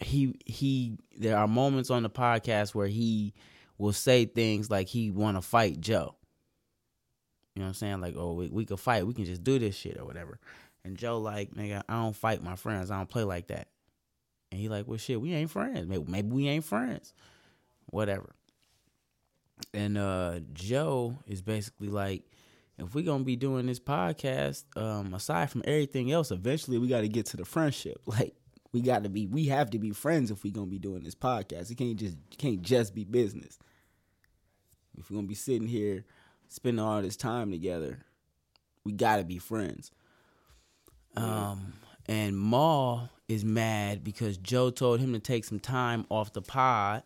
he he there are moments on the podcast where he will say things like he want to fight Joe. You know what I'm saying? Like, oh, we, we could fight. We can just do this shit or whatever. And Joe like, nigga, I don't fight my friends. I don't play like that. And he like, well, shit, we ain't friends. Maybe, maybe we ain't friends. Whatever. And uh Joe is basically like, if we're gonna be doing this podcast, um, aside from everything else, eventually we got to get to the friendship. Like, we got to be, we have to be friends if we're gonna be doing this podcast. It can't just, it can't just be business. If we're gonna be sitting here spending all this time together, we gotta be friends. Um, and Mal is mad because Joe told him to take some time off the pod,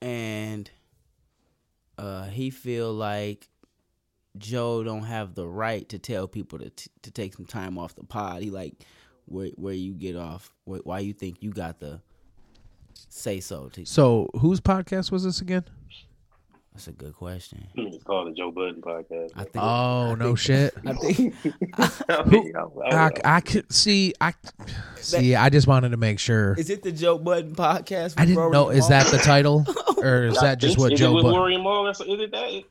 and uh, he feel like Joe don't have the right to tell people to t- to take some time off the pod. He like where where you get off, wh- why you think you got the say so. To, So whose podcast was this again? That's a good question. It's called the Joe Budden podcast. I think. Oh no shit. I think. I, I, I, I, I could see. I see. I just wanted to make sure. Is it the Joe Budden podcast? I didn't Rory know. and Is that the title, or is that just what is Joe? it with Budden? Lori and Mal? That's, is it that?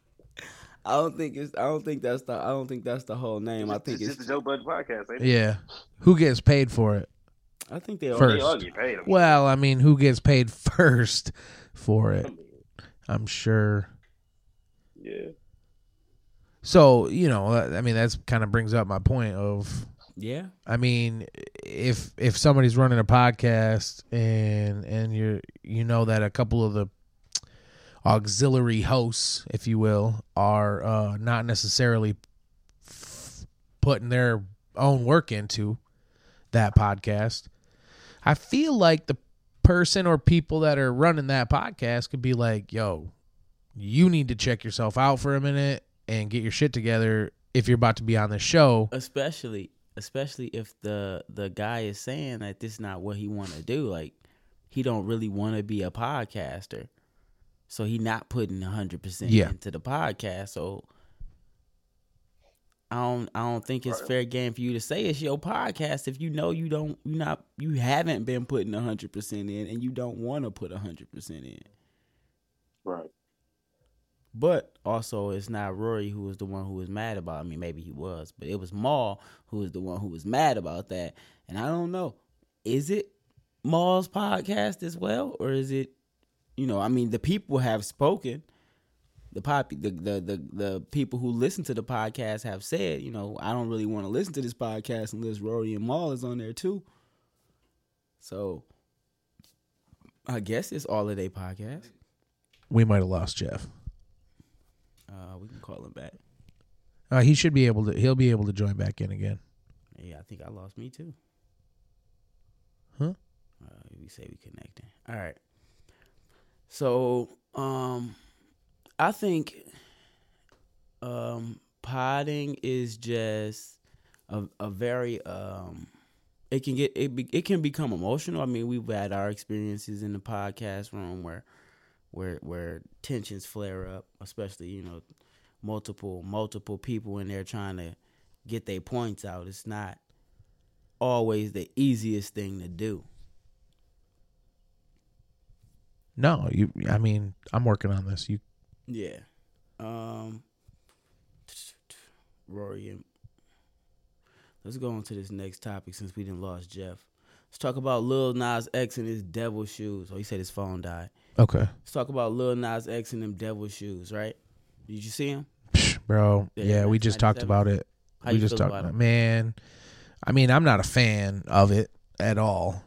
I don't think it's. I don't think that's the. I don't think that's the whole name. I think it's it's. just the Joe Budden podcast. Ain't it? Yeah. Who gets paid for it? I think they are. First. They all get paid. Well, I mean, who gets paid first for it? I'm sure. Yeah. So you know, I mean, that's kind of brings up my point of Yeah. I mean, if if somebody's running a podcast and and you're you know that a couple of the auxiliary hosts, if you will, are uh, not necessarily f- putting their own work into that podcast, I feel like the person or people that are running that podcast could be like, "Yo, you need to check yourself out for a minute." and get your shit together if you're about to be on the show. especially especially if the the guy is saying that this is not what he want to do like he don't really want to be a podcaster so he not putting 100% Yeah. into the podcast so I don't I don't think it's fair game for you to say it's your podcast if you know you don't you not you haven't been putting 100% in and you don't want to put 100% in Right. But also, it's not Rory who was the one who was mad about. I mean, maybe he was, but it was Mal who was the one who was mad about that. And I don't know, is it Mal's podcast as well, or is it, you know, I mean, the people have spoken. The pop, the, the the the people who listen to the podcast have said, you know, I don't really want to listen to this podcast unless Rory and Mal is on there too. So, I guess it's all of their podcast. We might have lost Jeff. Uh, we can call him back. Uh, he should be able to. He'll be able to join back in again. Yeah, I think I lost me too. Huh? Uh, we say we connecting. All right. So, um, I think, um, potting is just a a very um, it can get it be, it can become emotional. I mean, we've had our experiences in the podcast room where where where tensions flare up, especially you know multiple multiple people in there trying to get their points out. It's not always the easiest thing to do. No, you. I mean, I'm working on this. You. Yeah. Um Rory and let's go on to this next topic since we didn't lost Jeff. Let's talk about Lil Nas X and his devil shoes. Oh, he said his phone died. Okay, Let's talk about Lil Nas X and them devil shoes, right? Did you see him? Psh, bro. Yeah, Yeah, we just talked about it. How we just talked about it? man. I mean, I'm not a fan of it at all.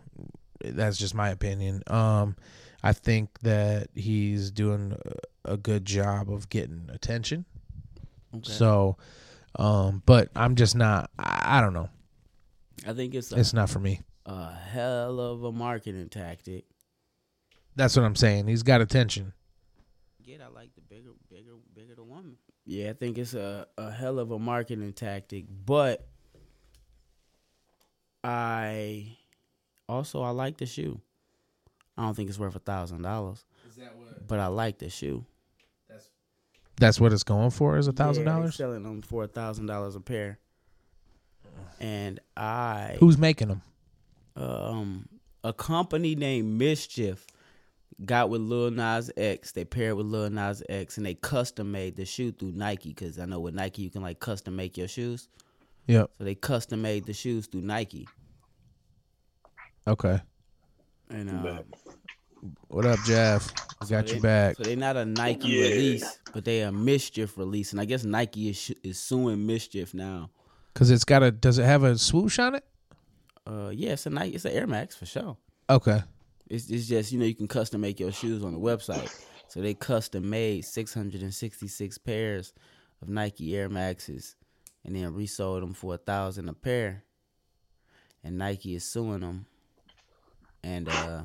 That's just my opinion. Um, I think that he's doing a a good job of getting attention. Okay. So, um, but I'm just not. I, I don't know. I think it's a, It's not for me. a hell of a marketing tactic. That's what I'm saying. He's got attention. Get I like the bigger, bigger, bigger the woman. Yeah, I think it's a, a hell of a marketing tactic, but I also I like the shoe. I don't think it's worth a thousand dollars, Is that what? but I like the shoe. That's that's what it's going for. Is a thousand dollars. selling them for a thousand dollars a pair, and I Who's making them? um a company named Mischief got with Lil Nas X. They paired with Lil Nas X and they custom made the shoe through Nike because I know with Nike you can like custom make your shoes. Yep. So they custom made the shoes through Nike. Okay. And um, What up, Jeff? I got they, you back. So they're not a Nike Yeah. release, but they a Mischief release, and I guess Nike is sh- is suing Mischief now. Cause it's got a. Does it have a swoosh on it? Uh, yeah, it's a Nike, it's an Air Max for sure. Okay. It's, it's just you know you can custom make your shoes on the website. So they custom made 666 pairs of Nike Air Maxes, and then resold them for a thousand a pair. And Nike is suing them, and uh,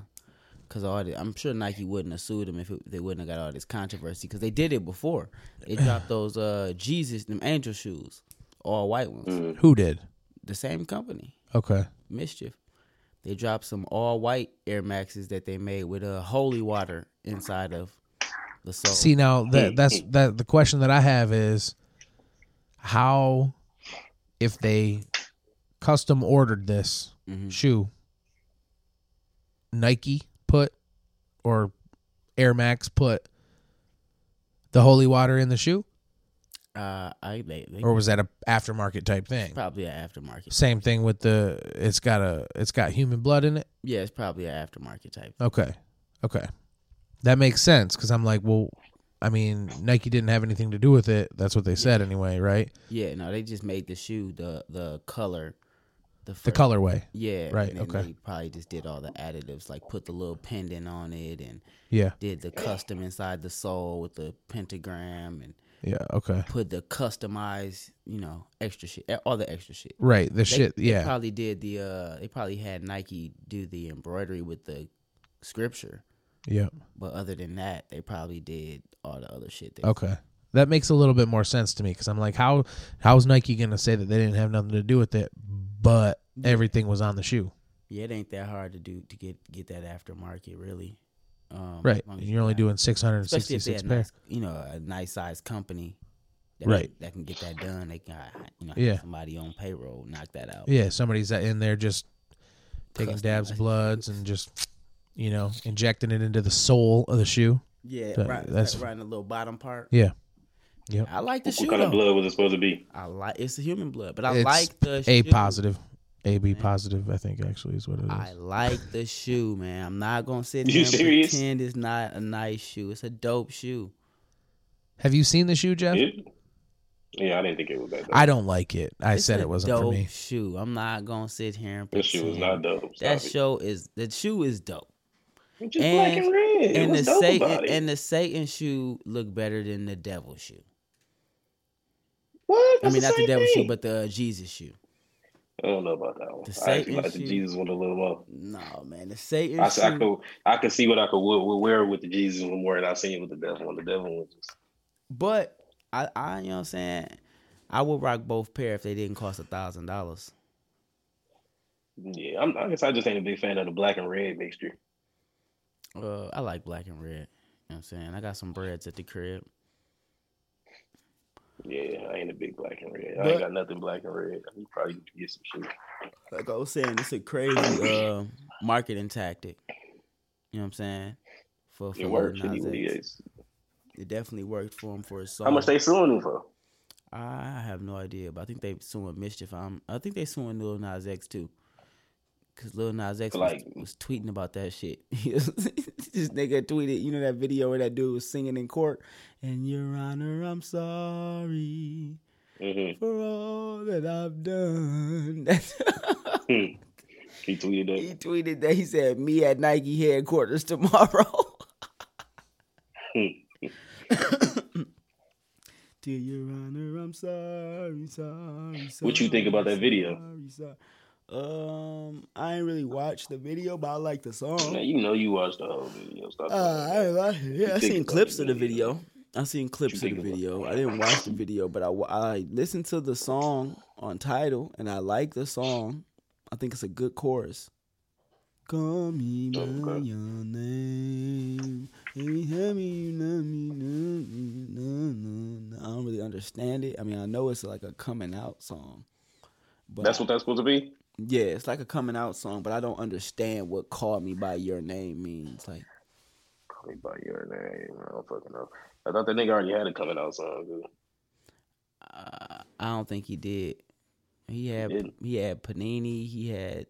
cause all the, I'm sure Nike wouldn't have sued them if it, they wouldn't have got all this controversy, cause they did it before. They dropped those uh Jesus them angel shoes, all white ones. Who did? The same company. Okay. Mischief. They dropped some all white Air Maxes that they made with a uh, holy water inside of the sole. See now that that's that the question that I have is how if they custom ordered this Mhm. shoe Nike put or Air Max put the holy water in the shoe uh, I they, they or was that a aftermarket type thing? probably an aftermarket. Same thing with the it's got a it's got human blood in it. Yeah, it's probably an aftermarket type. Okay. Okay. That makes sense cuz I'm like, well, I mean, Nike didn't have anything to do with it. That's what they said anyway, right? Yeah, no, they just made the shoe the the color, the The first- colorway. Yeah, Right, and okay. They probably just did all the additives, like put the little pendant on it, and Yeah. did the custom inside the sole with the pentagram, and Yeah, okay. put the customized, you know, extra shit, all the extra shit. Right, the They- shit, They yeah. probably did the. uh They probably had Nike do the embroidery with the scripture, yeah. but other than that, they probably did all the other shit. Okay. That makes a little bit more sense to me because I'm like, how how's Nike gonna say that they didn't have nothing to do with it, but everything was on the shoe, Yeah, it ain't that hard to do to get get that aftermarket really. Um, right? as as you're you only doing 666 they're pair. nice, you know, a nice sized company. That Right. That can get that done. They can, you know, Yeah. somebody on payroll knock that out. Yeah, somebody's in there just taking dabs bloods and just you know injecting it into the sole of the shoe. Yeah, That- right. that's- That's right in the little bottom part. Yeah, yep. I like the What shoe What kind of blood was it supposed to be? I like it's a human blood, but I It's like the A shoe. positive, A B positive. I think actually is what it is. I like the shoe, man. I'm not gonna sit You here and serious? pretend it's not a nice shoe. It's a dope shoe. Have you seen the shoe, Jeff? It? Yeah, I didn't think it was that. Dope. I don't like it. I It's said a it wasn't for me. Shoe. I'm not gonna sit here and This pretend. shoe is not dope. That Stop it. show is the shoe is dope. It's just black and red. and the dope Satan and the Satan shoe look better than the devil shoe. what? I mean, the not the same devil shoe, but the uh, Jesus shoe. I don't know about that one. The I actually like the. Jesus one a little more. No, man, the Satan I. I could I could see what I could wear, with the Jesus one more than I seen it with the devil one. The devil one just But I, I, you know what I'm saying. I would rock both pair if they didn't cost a thousand dollars. yeah. I'm, I guess I just ain't a big fan of the black and red mixture. Uh, I like black and red. You know what I'm saying? I got some breads at the crib. Yeah, I ain't a big black and red. I ain't got nothing black and red. You probably need to get some shit. Like I was saying, it's a crazy uh marketing tactic. You know what I'm saying? For for It Lil works Nas anyway. It definitely worked for him for his song. How much they suing him for? I have no idea, but I think they suing Mischief. I'm, I think they suing Lil Nas X too. Cause Lil Nas X was, Like- was tweeting about that shit. This nigga tweeted, you know that video where that dude was singing in court, and Your Honor, I'm sorry hmm for all that I've done. He tweeted that. he tweeted that he said, "Me at Nike headquarters tomorrow." Dear Your Honor, I'm sorry, sorry, sorry. What you think about that video? sorry, sorry. Um, I ain't really watched the video, but I like the song. Man, you know you watched the whole video. Stop Uh, I, I, yeah, I seen clips of the video? video. I seen clips of the video. I didn't watch the video, but I, I listened to the song on title, and I like the song. I think it's a good chorus. Call me by Okay. your name. You. I don't really understand it. I mean, I know it's like a coming out song. But That's what that's supposed to be. Yeah, it's like a coming out song, but I don't understand what "Call Me by Your Name" means. Like, Call me by your name. I don't fucking know. I thought that nigga already had a coming out song. Dude. Uh, I don't think he did. He had didn't? he had Panini. He had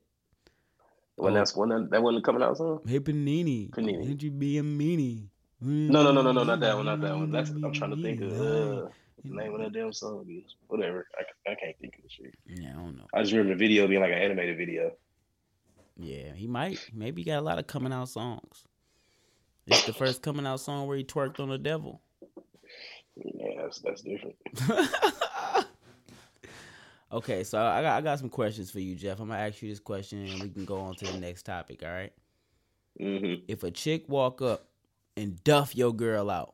When Oh. that's when that, that wasn't a coming out song. Hey Panini. Panini. Did you be a meanie? No, no, no, no, no, not that one, not that one. That's I'm trying to think of uh, the name of that damn song. Is whatever. I, I can't think of the shit. Yeah, I don't know. I just remember the video being like an animated video. Yeah, he might. Maybe he got a lot of coming out songs. It's the first coming out song where he twerked on the devil. Yeah, that's that's different. okay, so I got I got some questions for you, Jeff. I'm gonna ask you this question, and we can go on to the next topic. All right. hmm If a chick walk up and duff your girl out,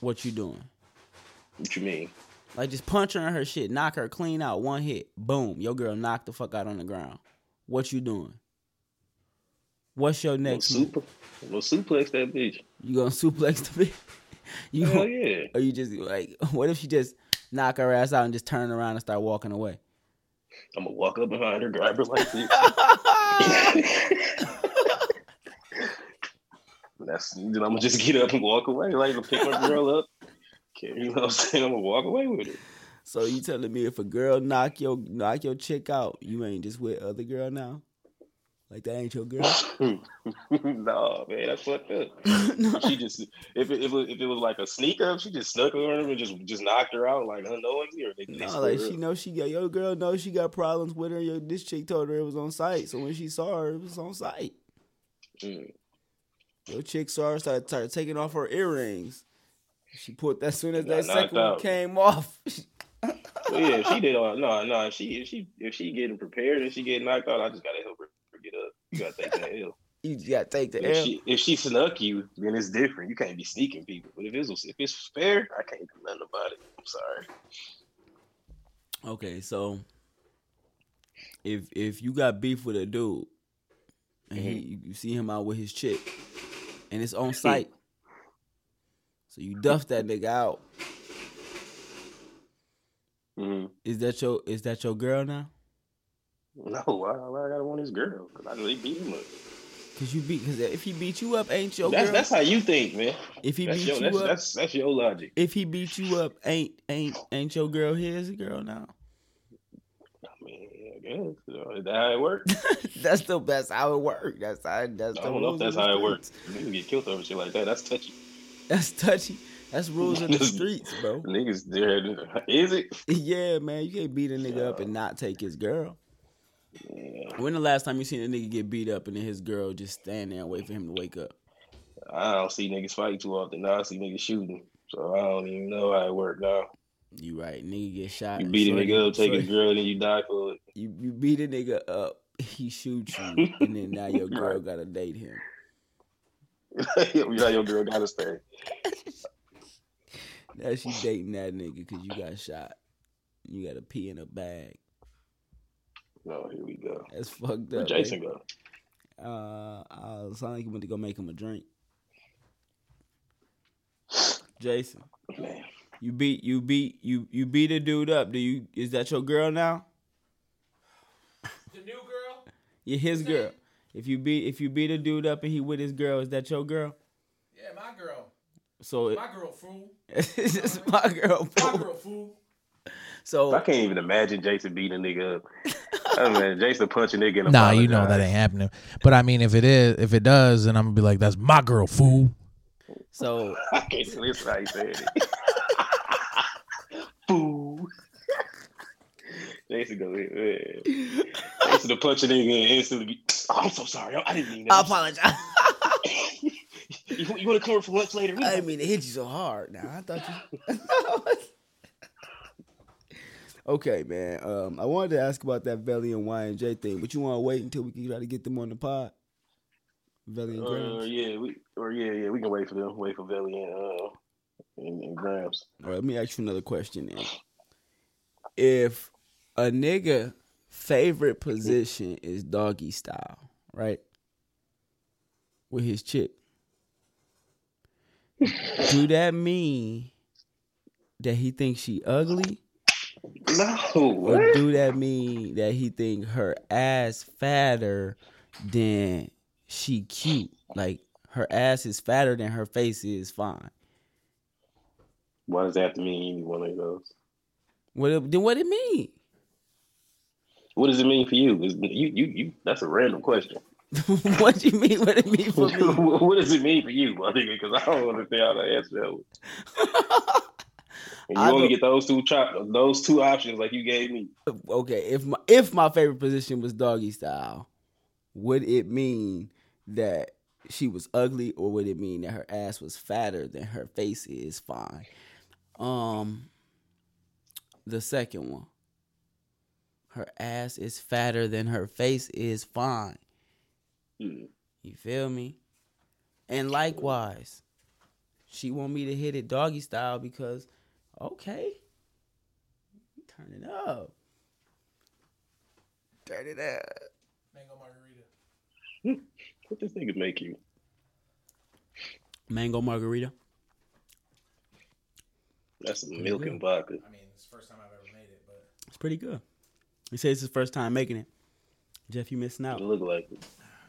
what you doing? What you mean? Like just punch her in her shit, knock her clean out, one hit, boom, your girl knocked the fuck out on the ground. What you doing? What's your No next move? super, no suplex that bitch. You gonna suplex the bitch? You Hell gonna, yeah. or you just like what if she just knock her ass out and just turn around and start walking away? I'm gonna walk up behind her, grab her like this. That's then I'm gonna just get up and walk away, like pick my girl up. Okay, you know what I'm saying? I'm gonna walk away with it. So you telling me if a girl knock your knock your chick out, you ain't just with other girl now? Like that ain't your girl? no, man, that's fucked up. no. She just if it, if it, if it was like a sneak up, she just snuck over her and just just knocked her out like unknowingly, or they, they No, split like she up. know she got your girl knows she got problems with her. Your this chick told her it was on site, so when she saw her, it was on site. Mm. Your chick saw her started, started taking off her earrings. She put that as soon as that knocked second one came off. But yeah, if she did all no, no, if she if she if she getting prepared and she getting knocked out, I just gotta help her get up. You gotta take that L. You gotta take the If L. she if she snuck you, then it's different. You can't be sneaking people. But if it's if it's fair, I can't do nothing about it. I'm sorry. Okay, so if if you got beef with a dude and he, you, you see him out with his chick and it's on site, so you duff that nigga out. Mm. Is that your is that your girl now? No, why, why I gotta want his girl? Because I really beat him up. Cause you beat cause if he beat you up, ain't your That's girl. that's how you think, man. if he That's beat your you that's, up, that's that's your logic. if he beat you up, ain't ain't ain't your girl his girl now? I mean, I guess you know, is that how it works? that's the that's how it works. That's how that's I don't know if that's how it works. streets. Niggas get killed over shit like that. That's touchy. That's touchy. That's rules of the streets, bro. Niggas, there is it? yeah, man, you can't beat a nigga up and not take his girl. Yeah, When the last time you seen a nigga get beat up and then his girl just stand there and wait for him to wake up? I don't see niggas fight too often. Now I see niggas shooting, so I don't even know how it works now. You right, nigga get shot. You beat a nigga up, take his girl, then you die for it. You you beat a nigga up, he shoots you, and then now your girl gotta date him. you know your girl gotta stay. Now she dating that nigga because you got shot. You gotta pee in a bag. No, here we go. That's fucked Where up. Jason man. go? Uh, uh, sound like you went to go make him a drink. Jason, Man, you beat you beat you you beat a dude up. Do you is that your girl now? The new girl? Yeah, his girl. If you beat if you beat a dude up and he with his girl, is that your girl? Yeah, my girl. So it, My girl, fool. it's just my girl. My girl, fool. So I can't even imagine Jason beating a nigga up. I mean, Jason punch a nigga in the Nah, you know that ain't happening. But I mean, if it is, if it does, then I'm gonna be like, "That's my girl, fool." so I can't listen how he said it. Fool. Jason go ahead. man. Jason to punch a nigga and instantly be, oh, I'm so sorry. I didn't mean that. I apologize. you, you want to come over for lunch later? I didn't mean to hit you so hard. Now I thought you. okay, man. Um, I wanted to ask about that Velly and Y and J thing, but you want to wait until we can try to get them on the pod. Velly and Uh, yeah, we or yeah, yeah, we can wait for them. Wait for Velly and uh and, and Grams. All right, let me ask you another question then. If a nigga favorite position is doggy style, right? With his chick. Do that mean that he thinks she ugly? No, Or do that mean that he think her ass fatter than she cute? Like her ass is fatter than her face is fine. Why does that mean any one of those? What it- then what it mean? What does it mean for you? Is you you you? That's a random question. what do you mean? What it mean for me? what does it mean for you, my nigga? Because I don't understand how to answer that. One. And you I only don't- get those two chop those two options like you gave me. okay, if my if my favorite position was doggy style, would it mean that she was ugly, or would it mean that her ass was fatter than her face is fine? Um, the second one, her ass is fatter than her face is fine. Hmm. You feel me? And likewise, she want me to hit it doggy style because, okay, turn it up. Turn it up. Mango margarita. What this nigga make you? Mango margarita. That's some milk and vodka. I mean, it's the first time I've ever made it, but It's pretty good. He says it's his first time making it. Jeff, you missing It out. look like it.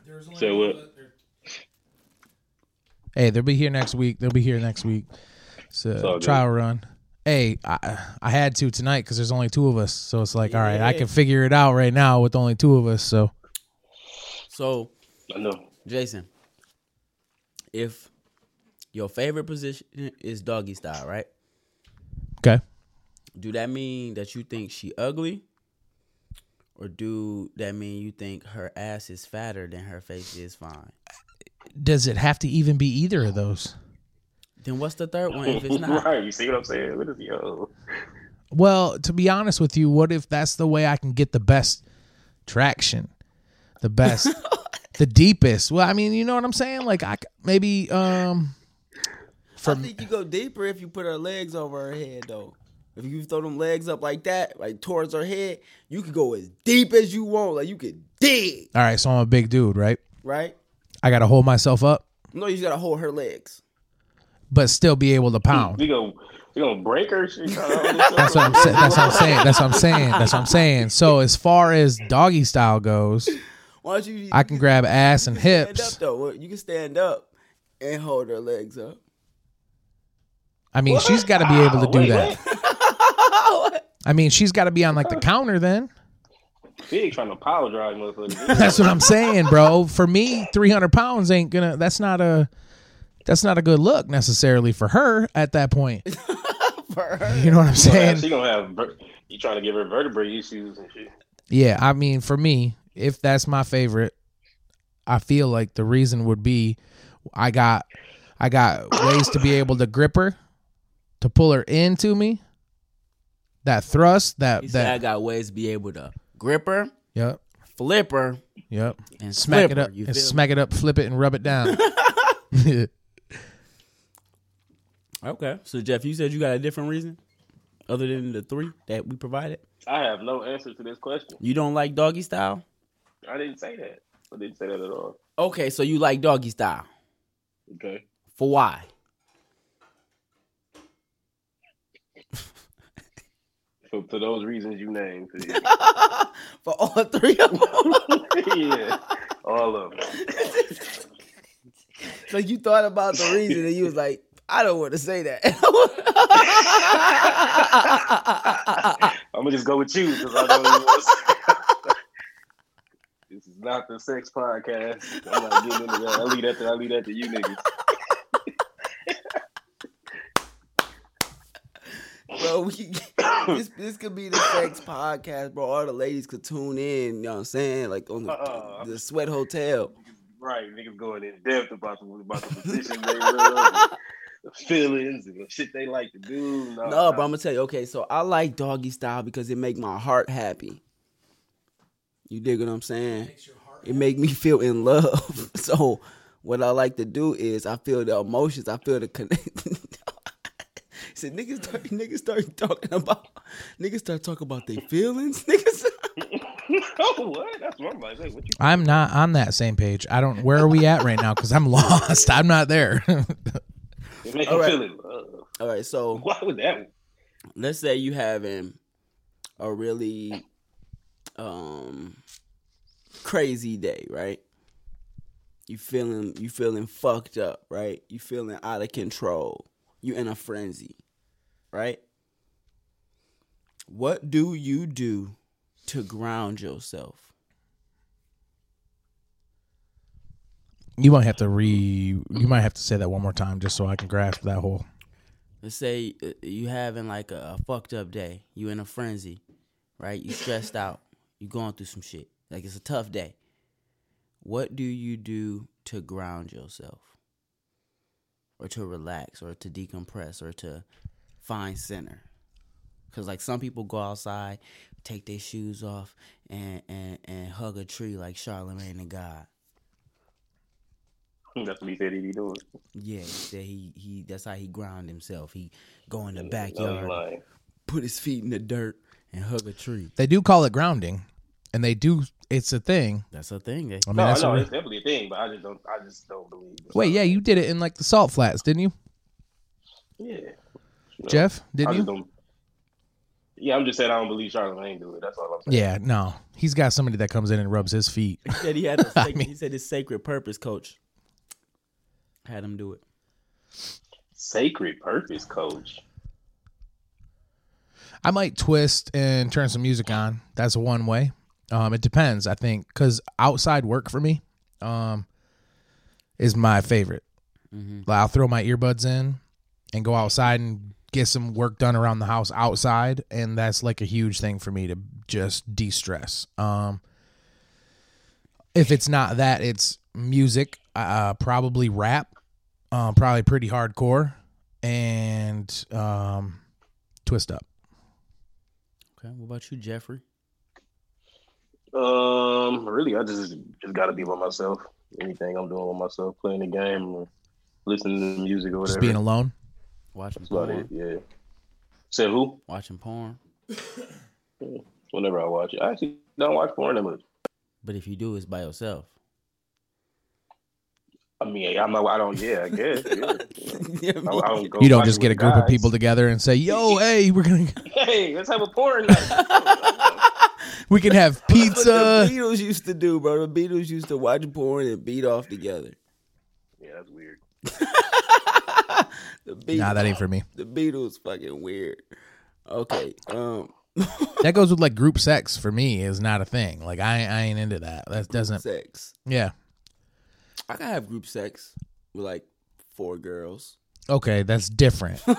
there's only So what? Hey, they'll be here next week. They'll be here next week. It's all So good. trial run. Hey, I I had to tonight because there's only two of us. So it's like, all right, I can figure it out right now with only two of us. So So, I know. Jason, if your favorite position is doggy style, right? okay. Do that mean that you think she ugly? Or do that mean you think her ass is fatter than her face is fine? Does it have to even be either of those? Then what's the third one if it's not? right, you see what I'm saying? What is yo? Well, to be honest with you, what if that's the way I can get the best traction, the best the deepest. Well, I mean, you know what I'm saying? Like I maybe um I think you go deeper if you put her legs over her head, though. If you throw them legs up like that, like towards her head, you can go as deep as you want. Like you can dig, all right, so I'm a big dude, right? right? I got to hold myself up No, you just gotta hold her legs. but still be able to pound. We gonna we gonna break her. She trying to- That's what I'm saying. That's what I'm saying. That's what I'm saying. That's what I'm saying. So as far as doggy style goes, Why don't you? I can grab ass and hips. stand hips. up though. You can stand up and hold her legs up. I mean, she's got to be able to do Wait, that. what? I mean, she's got to be on like the counter then. Big trying to power drive motherfucker. That's what I'm saying, bro. For me, 300 pounds ain't gonna. That's not a. That's not a good look necessarily for her at that point. For her. You know what I'm She saying? gonna have ver- you trying to give her vertebrae issues and shit. Yeah, I mean, for me, if that's my favorite, I feel like the reason would be I got I got ways to be able to grip her, to pull her into me. That thrust, that He said I that got ways to be able to grip her, yep, flip her, yep. and Smack flip it her, up, You and feel smack it up, flip it, and rub it down. me? Okay. So Jeff, you said you got a different reason other than the three that we provided. I have no answer to this question. You don't like doggy style? I didn't say that. I didn't say that at all. Okay, so you like doggy style. Okay. For why? For, for those reasons you named. For all three of them. yeah. All of them. so you thought about the reason and you was like, I don't want to say that. I'm gonna just go with you because I know you was. this is not the sex podcast. I'm not getting into that. I leave that to I leave that to you niggas. Bro, we, this this could be the sex podcast, bro. All the ladies could tune in, you know what I'm saying? Like on the, Uh-uh. the Sweat Hotel. Right, niggas going in depth about the about the position they love, the feelings and the shit they like to do. Nah, No, nah. but I'm gonna tell you, okay, so I like doggy style because it make my heart happy. You dig what I'm saying? It make me feel in love. so what I like to do is I feel the emotions, I feel the connect. Said niggas start niggas start talking about niggas start talking about their feelings. Niggas oh, what? That's what I'm like. Wait, what you? I'm not on that same page. I don't. Where are we at right now? Because I'm lost. I'm not there. It make All you right. feel in love. All right, so Why would that? let's say you having a really um crazy day, right? You feeling you feeling fucked up, right? You feeling out of control. You in a frenzy, right? What do you do to ground yourself? you might have to re. You might have to say that one more time just so I can grasp that whole. Let's say uh, you having like a, a fucked up day. You in a frenzy, right? You stressed out. You going through some shit. Like it's a tough day. What do you do to ground yourself? Or to relax or to decompress or to find center? Cause like some people go outside, take their shoes off and and, and hug a tree like Charlamagne tha God. That's what he said he be doing. Yeah, he said he he that's how he ground himself. He go in the No, you backyard, put his feet in the dirt and hug a tree. They do call it grounding, and they do. It's a thing. That's a thing. I mean, No, that's a no, it's definitely a thing, but I just don't. I just don't believe. it's Wait, yeah, you did it in like the salt flats, didn't you, Yeah. No, Jeff? Didn't you? don't. Yeah, I'm just saying I don't believe Charlamagne do it. That's all I'm saying. Yeah, no. He's got somebody that comes in and rubs his feet. He said he had a I sacred, mean- he said his sacred purpose coach had him do it. Sacred purpose, coach. I might twist and turn some music on. That's one way. Um, it depends, I think, because outside work for me um, is my favorite. Like, I'll throw my earbuds in and go outside and get some work done around the house outside, and that's like a huge thing for me to just de stress. Um, if it's not that, it's music, uh, probably rap, um, probably pretty hardcore, and um, twist up. Okay, what about you, Jeffrey? Um, really, I just just got to be by myself. Anything I'm doing with myself, playing the game, or listening to music or Just whatever. being alone. Watching That's about porn. it. Yeah. Said who? Watching porn. Whenever I watch it, I actually don't watch porn that much. But if you do, it's by yourself. I mean, I'm not. I don't. Yeah, I guess. Yeah. I, I don't go You don't just get a with group of people together and say, "Yo, hey, we're gonna Hey, let's have a porn night. we can have That's what the pizza." Beatles used to do, bro. The Beatles used to watch porn and beat off together. yeah, that's weird. The Beatles, Nah, that ain't for me. The Beatles fucking weird. Okay. Um That goes with like group sex for me is not a thing. Like I, I ain't into that. That doesn't. sex. Yeah. I can have group sex with like four girls. Okay, that's different.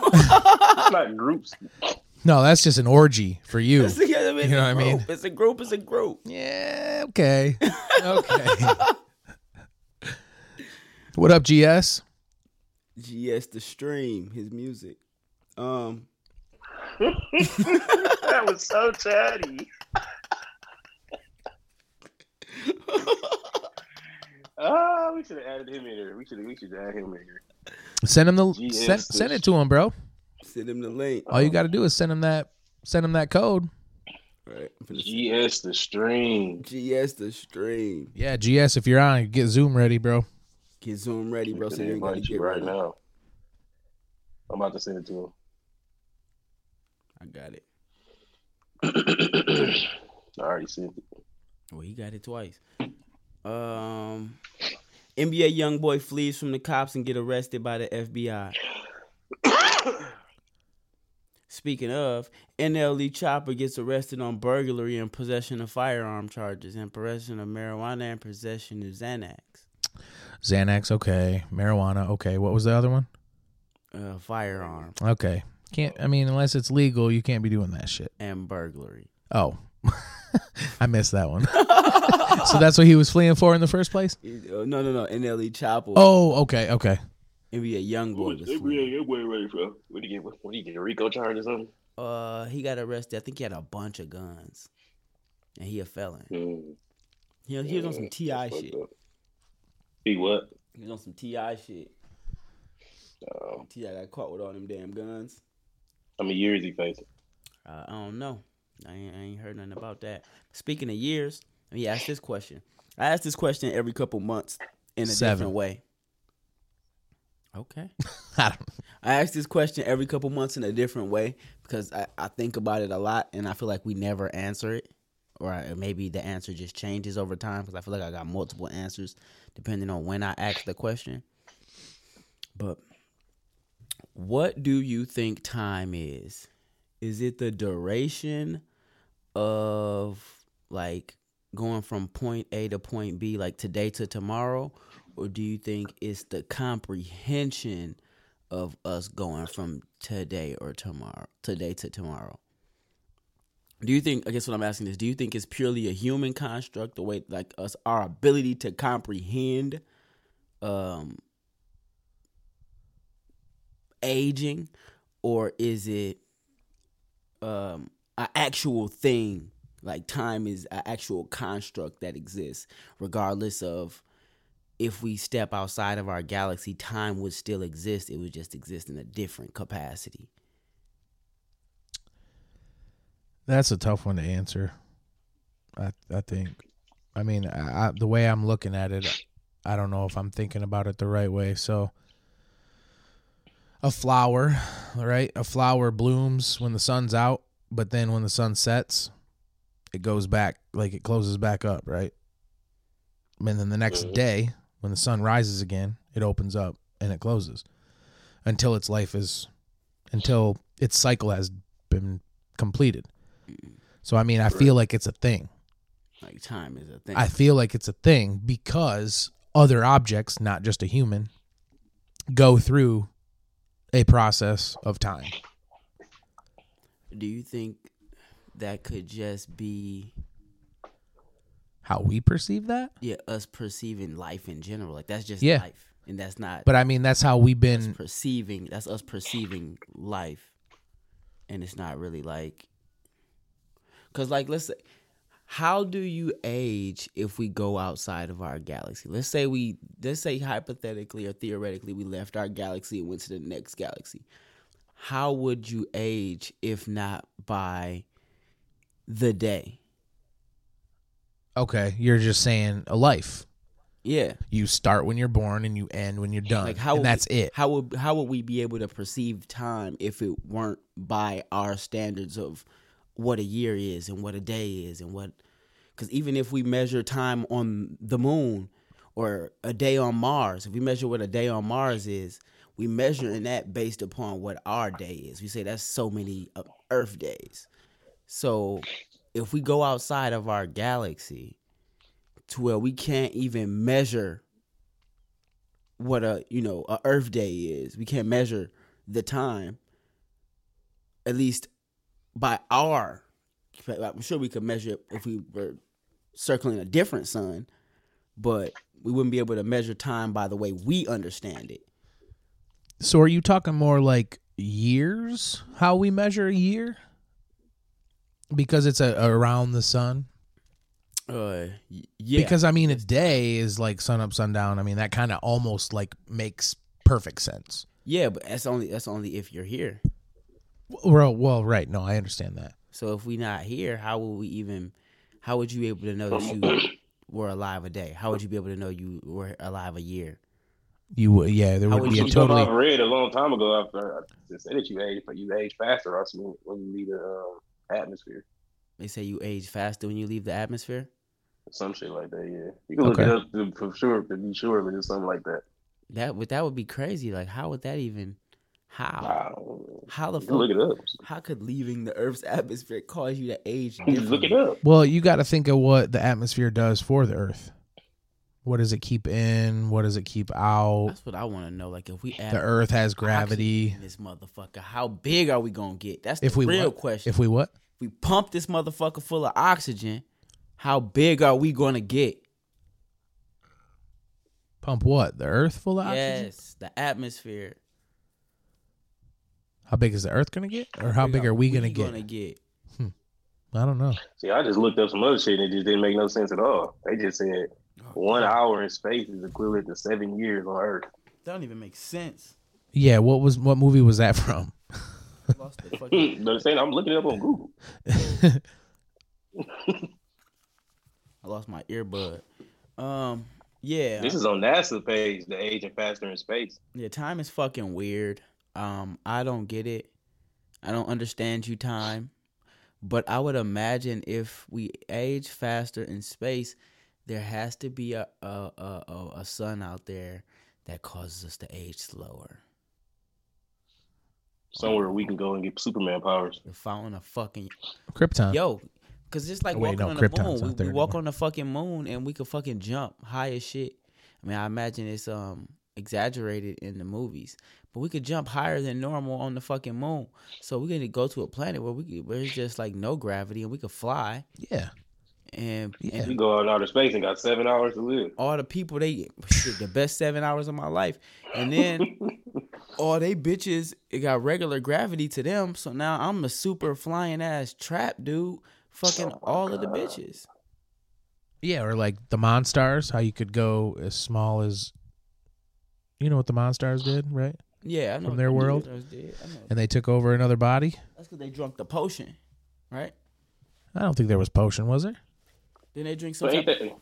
It's not groups. No, that's just an orgy for you. I mean, You know what I mean? It's a group. It's a group. Yeah. Okay. Okay. what up, GS? GS the stream his music. Um, that was so chatty. Ah, we should have added him in here. We should we should add him in here. Send him the GS send, send it to him, bro. send him the link. All you got to do is send him that send him that code. Right. I'm finna see. GS the stream. GS the stream. Yeah, GS, if you're on, get Zoom ready, bro. Get Zoom ready, bro. So you ain't gotta get right ready. now. I'm about to send it to him. I got it. I already sent it. Well, he got it twice. Um, NBA YoungBoy flees from the cops and get arrested by the FBI. Speaking of, NLE Chopper gets arrested on burglary and possession of firearm charges and possession of marijuana and possession of Xanax. Xanax, okay. Marijuana, okay. What was the other one? Uh, firearm Okay. Can't I mean unless it's legal, you can't be doing that shit. and burglary. Oh. I missed that one. so that's what he was fleeing for in the first place? Uh, no, no, no. NLE Chopper. Oh, okay, okay. NBA YoungBoy was fleeing. Yeah, boy, ready, bro. What do you get? What do you get? A Rico charge or something? Uh, he got arrested. I think he had a bunch of guns, and he a felon. Hmm. He, he was on some T.I. That's shit. up. He what? He was on some T.I. shit. Um, T.I. got caught with all them damn guns. how many years he facing? Uh, I don't know. I ain't, I ain't heard nothing about that. Speaking of years, let me ask this question. I ask this question every couple months in a Seven. different way. Okay. I I ask this question every couple months in a different way because I, I think about it a lot and I feel like we never answer it. Or I- maybe the answer just changes over time because I feel like I got multiple answers depending on when I ask the question. But what do you think time is? Is it the duration of like going from point A to point B, like today to tomorrow? Or do you think it's the comprehension of us going from today or tomorrow, today to tomorrow? Do you think? I guess what I'm asking is, do you think it's purely a human construct, the way like us, our ability to comprehend, um, aging, or is it, um, an actual thing? Like time is an actual construct that exists, regardless of if we step outside of our galaxy, time would still exist. It would just exist in a different capacity. That's a tough one to answer. I I think. I mean, I, I, the way I'm looking at it, I don't know if I'm thinking about it the right way. So, a flower, right? A flower blooms when the sun's out, but then when the sun sets, it goes back, like it closes back up, right? And then the next Mhm. day, when the sun rises again, it opens up and it closes until its life is, until its cycle has been completed. So I mean, I feel like it's a thing. Like time is a thing. I feel like it's a thing because other objects, not just a human, go through a process of time. Do you think that could just be How we perceive that? yeah us perceiving life in general? Like that's just Yeah. life, and that's not. But I mean, that's how we've that's been. perceiving. That's us perceiving life, and it's not really like. Cause like let's say, how do you age if we go outside of our galaxy? Let's say we let's say hypothetically or theoretically we left our galaxy and went to the next galaxy. How would you age if not by the day? Okay, you're just saying a life. Yeah. You start when you're born and you end when you're done. Like how and that's we- it. How would how would we be able to perceive time if it weren't by our standards of what a year is and what a day is and what because even if we measure time on the moon or a day on Mars, if we measure what a day on Mars is, we measuring that based upon what our day is. We say that's so many uh, Earth days. So if we go outside of our galaxy to where we can't even measure what a you know a Earth day is, we can't measure the time. At least by our, I'm sure we could measure it if we were circling a different sun, but we wouldn't be able to measure time by the way we understand it. So are you talking more like years? How we measure a year? Because it's a, around the sun. Uh, yeah. Because I mean, a day is like sun up, sundown. I mean, that kind of almost like makes perfect sense. yeah, but that's only that's only if you're here. Well, well, right. No, I understand that. So if we not here, how will we even? How would you be able to know that you were alive a day? How would you be able to know you were alive a year? You, would- yeah, there would would be you a totally. I've read a long time ago after I said that you age, but you age faster also when you leave the um, atmosphere. They say you age faster when you leave the atmosphere. Some shit like that, yeah. You can look Okay. it up to, for sure to be sure, but it's something like that. That would that would be crazy. Like how would that even? How? I. How the You can look fuck? it up. How could leaving the Earth's atmosphere cause you to age look it up. Well, you got to think of what the atmosphere does for the Earth. What does it keep in? What does it keep out? That's what I want to know. Like if we add The Earth has gravity. this motherfucker, how big are we gonna get? That's the If we real what? question. If we what? If we pump this motherfucker full of oxygen, how big are we gonna get? Pump what? The Earth full of oxygen? Yes, the atmosphere. How big is the Earth gonna get, or how big are we gonna get? Gonna get. I don't know. See, I just looked up some other shit and it just didn't make no sense at all. They just said one hour in space is equivalent to seven years on Earth. That don't even make sense. Yeah, what was what movie was that from? I lost the fucking. but I'm saying I'm looking it up on Google. I lost my earbud. Um. Yeah. This is on NASA page, the aging faster in space. Yeah, time is fucking weird. Um, I don't get it. I don't understand you time. But I would imagine if we age faster in space, there has to be a a a, a, a sun out there that causes us to age slower. Somewhere we can go and get Superman powers. The fountain of fucking Krypton. yo, cause just like Oh, wait, walking no, on the Krypton's moon, we, we walk anymore. on the fucking moon and we could fucking jump high as shit. I mean, I imagine it's um exaggerated in the movies, but we could jump higher than normal on the fucking moon. So we're gonna go to a planet where we could, where it's just like no gravity and we could fly Yeah. and Yeah. You go out in outer space and got seven hours to live. all the people they shit, the best seven hours of my life, and then all they bitches it got regular gravity to them. So now I'm a super flying ass trap dude, fucking oh all of the bitches. Yeah, or like the Monstars, how you could go as small as you know what the Monstars did, right? Yeah, I know From their world? did. I know. And they took over another body. That's because they drunk the potion, right? I don't think there was potion, was there? Then they drink some. But Type, that,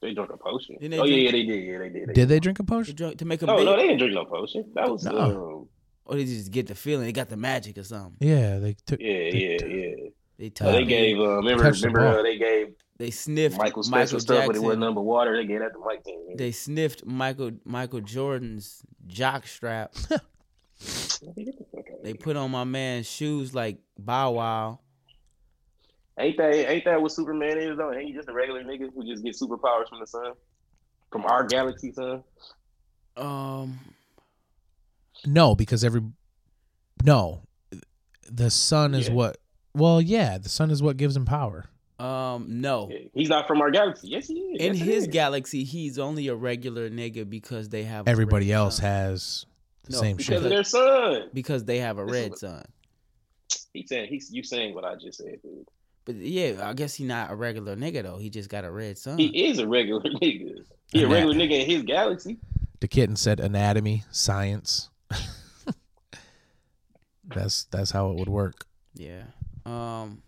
they drank a potion. Didn't they oh yeah, drink- yeah, they did. Yeah, they did. Did they drink a potion? drunk to make them No, big, no, they didn't drink no potion. That was No. um, or they just get the feeling they got the magic or something. Yeah, they took. yeah, they- yeah, yeah. They Uh, touch, they gave. Uh, remember, Touch the uh, they gave they sniffed Michael Michael, special stuff, but it wasn't Jackson. number water. They gave that to Mike team. They sniffed Michael Michael Jordan's jock strap. They put on my man's shoes like Bow Wow. Ain't that ain't that what Superman is though? Ain't he just a regular nigga who just gets superpowers from the sun, from our galaxy sun? Um, No, because every no, the sun is Yeah. what. Well, yeah, the sun is what gives him power. Um, no. He's not from our galaxy. Yes, he is. In Yes, his is. galaxy, he's only a regular nigga because they have a Everybody red else sun. has the No, same because shit. of their son. because they have a This red what- sun. He said he's you saying what I just said, dude. But yeah, I guess he's not a regular nigga though. He just got a red son. He is a regular nigga. He a regular nigga in his galaxy. The kitten said anatomy, science. that's that's how it would work. Yeah. Um,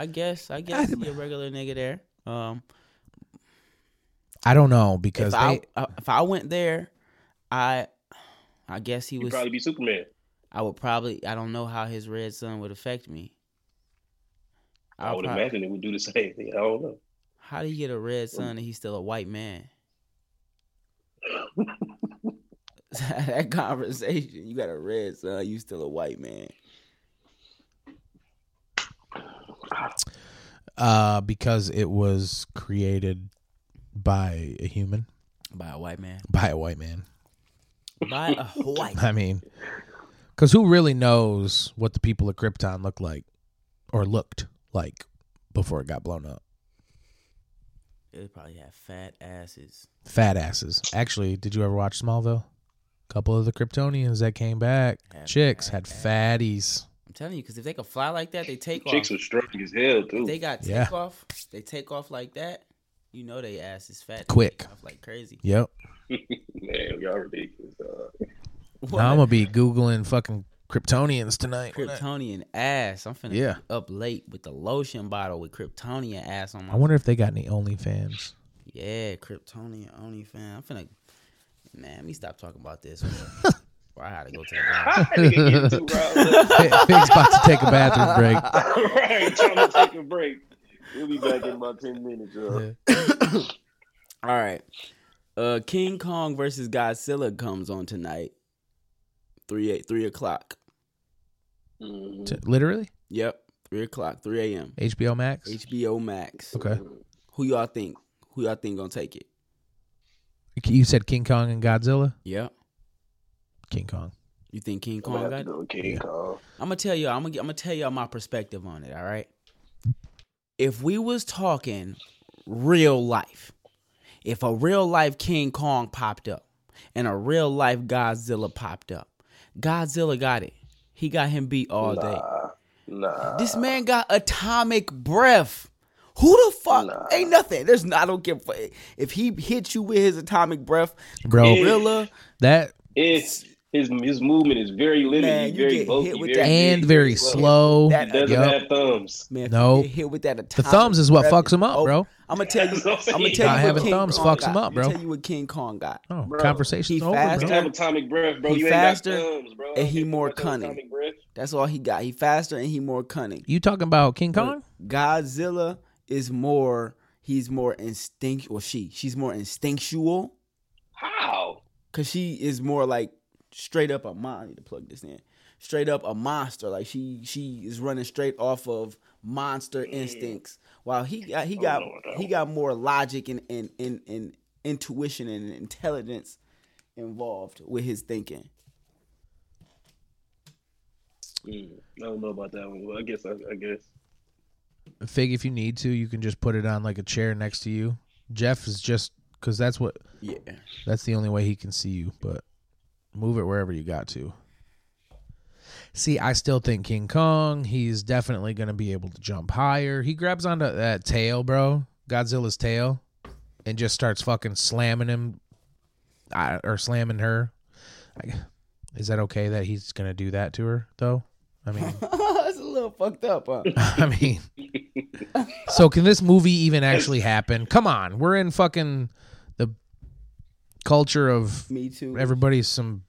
I guess I guess he a regular nigga there. Um, I don't know because if I they uh, if I went there, I I guess he He'd was. probably be Superman. I would probably. I don't know how his red sun would affect me. I I'll would prob- imagine it would do the same thing. I don't know. How do you get a red sun and he's still a white man? that conversation, you got a red sun, you still a white man. Uh because it was created by a human, By a white man. by a white man. By a white. I mean, because who really knows what the people of Krypton look like or looked like before it got blown up? They probably had fat asses. Fat asses. Actually, did you ever watch Smallville? A couple of the Kryptonians that came back, Had chicks had fatties. I'm telling you, because if they could fly like that, they take Chicks off. are strong as hell If too. they got Yeah. take off, they take off like that. You know they ass is fat. Quick. off like crazy. Yep. Man, y'all ridiculous. dog. Now I'm gonna be googling fucking Kryptonians tonight. Kryptonian ass. I'm finna Yeah. be up late with the lotion bottle with Kryptonian ass on my. I wonder if they got any OnlyFans. Yeah, Kryptonian OnlyFans. I'm finna. Man, let me stop talking about this. or I gotta go to the bathroom. Nigga getting too riled up. Big's about to take a bathroom break. right, trying to take a break. We'll be back in about ten minutes, y'all. All right. Uh, King Kong versus Godzilla comes on tonight. Three eight three o'clock. Mhm. T- Literally, Yep, three o'clock, three a.m. HBO Max. HBO Max. Okay. Who y'all think? Who y'all think gonna take it? You said King Kong and Godzilla. Yep. King Kong. You think King Kong got to it? go King Kong. I'm gonna tell you. I'm gonna. I'm gonna tell y'all my perspective on it. All right. If we was talking real life, if a real life King Kong popped up and a real life Godzilla popped up, Godzilla got it. He got him beat all day. Nah, This man got atomic breath. Who the fuck? Ain't nothing. There's not. I don't give. a fuck. If he hits you with his atomic breath, Bro, gorilla, that it's his his movement is very limited. Man, very bulky, very that- and very slow. slow. That- He doesn't Yup. have thumbs. man, No. you hit with that atomic thumbs is what fucks him up, oh, bro. I'm gonna tell you. That's I'm I'm gonna tell Not you having what King thumbs Kong fucks got. him up, Let me bro. Tell you what King Kong got. Oh, Bro, conversation's he over, fast, You bro. have atomic breath, bro. He you faster, ain't got thumbs, bro. and he more cunning. That's all he got. He faster and he more cunning. You talking about King Kong? Godzilla is more. He's more instinct. Or she. She's more instinctual. How? Cause she is more like straight up a mon. I need to plug this in. Straight up a monster. Like she she is running straight off of monster instincts. While he got he got know that. he got more logic and and, and, and intuition and intelligence involved with his thinking. Mm, I don't know about that one. Well, I guess I, I guess. Fig, if you need to, you can just put it on like a chair next to you. Jeff is just because that's what Yeah. that's the only way he can see you. But move it wherever you got to. See, I still think King Kong. He's definitely going to be able to jump higher. He grabs onto that tail, bro, Godzilla's tail, and just starts fucking slamming him, or slamming her. I, is that okay that he's going to do that to her, though? I mean, That's a little fucked up, huh? I mean, so can this movie even actually happen? Come on, we're in fucking culture of Me too. everybody's some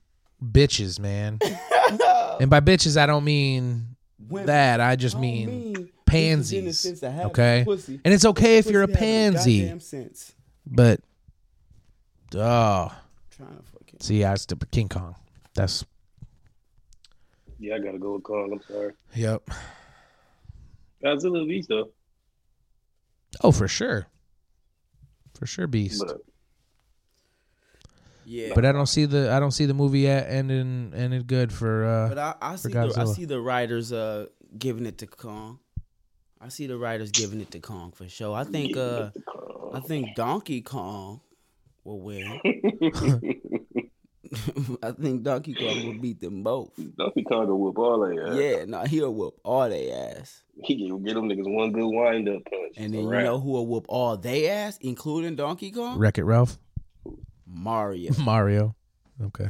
bitches, man. and by bitches, I don't mean Women. that. I just I mean, mean bitches in the pansies. sense of Okay, pussy. and it's okay if you're a pansy, goddamn sense. but oh, Trying to fucking. see, I still King Kong. That's Yeah, I gotta go with Kong. I'm sorry. yep. Godzilla Beast though. Oh, for sure, for sure, Beast. But Yeah. But I don't see the I don't see the movie yet ending ended good for uh But I, I see the, I see the writers uh giving it to Kong. I see the writers giving it to Kong for sure. I think uh I think Donkey Kong will win. I think Donkey Kong will beat them both. Donkey Kong will whoop all they ass. Yeah, no, he'll whoop all they ass. He can get them niggas one good wind up punch. And then A you know who will whoop all they ass, including Donkey Kong? Wreck It Ralph, Mario. Mario. Okay.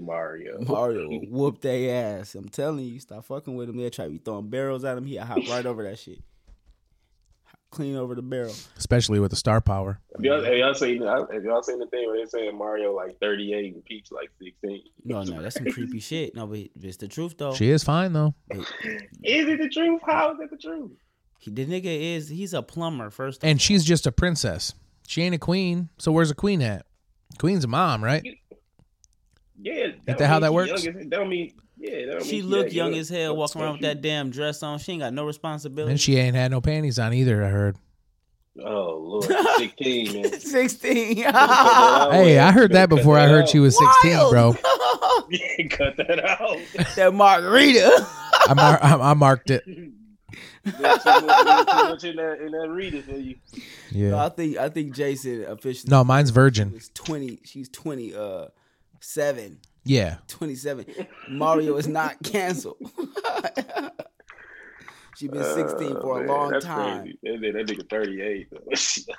Mario. Mario whoop their ass. I'm telling you, stop fucking with him. They'll try to be throwing barrels at him. He'll hop right over that shit. Clean over the barrel. Especially with the star power. Have y'all, have y'all seen have y'all seen the thing where they saying Mario like 38 and Peach like 16? No, no, that's some creepy shit. No, but it's the truth though. She is fine though. Is it the truth? How is it the truth? He, the nigga is he's a plumber first. of And all. she's just a princess. She ain't a queen. So where's a queen at? Queen's a mom, right? Yeah. Ain't that how that works? That don't mean yeah. That don't she mean look that young as hell, walking around with that damn dress on. She ain't got no responsibility. And she ain't had no panties on either. I heard. Oh lord, 16 man. sixteen. Hey, I heard that before. I heard she was sixteen, bro. Cut that out. that margarita. I, mar- I, I marked it. There's too much, there's too much in that in that reader for you. Yeah. No, I think I think Jason officially. No, mine's virgin. is twenty. She's twenty. Uh, seven. Yeah. 27. Mario is not canceled. She's been 16 for Uh, a long that's time. Crazy. That, nigga- that nigga 38.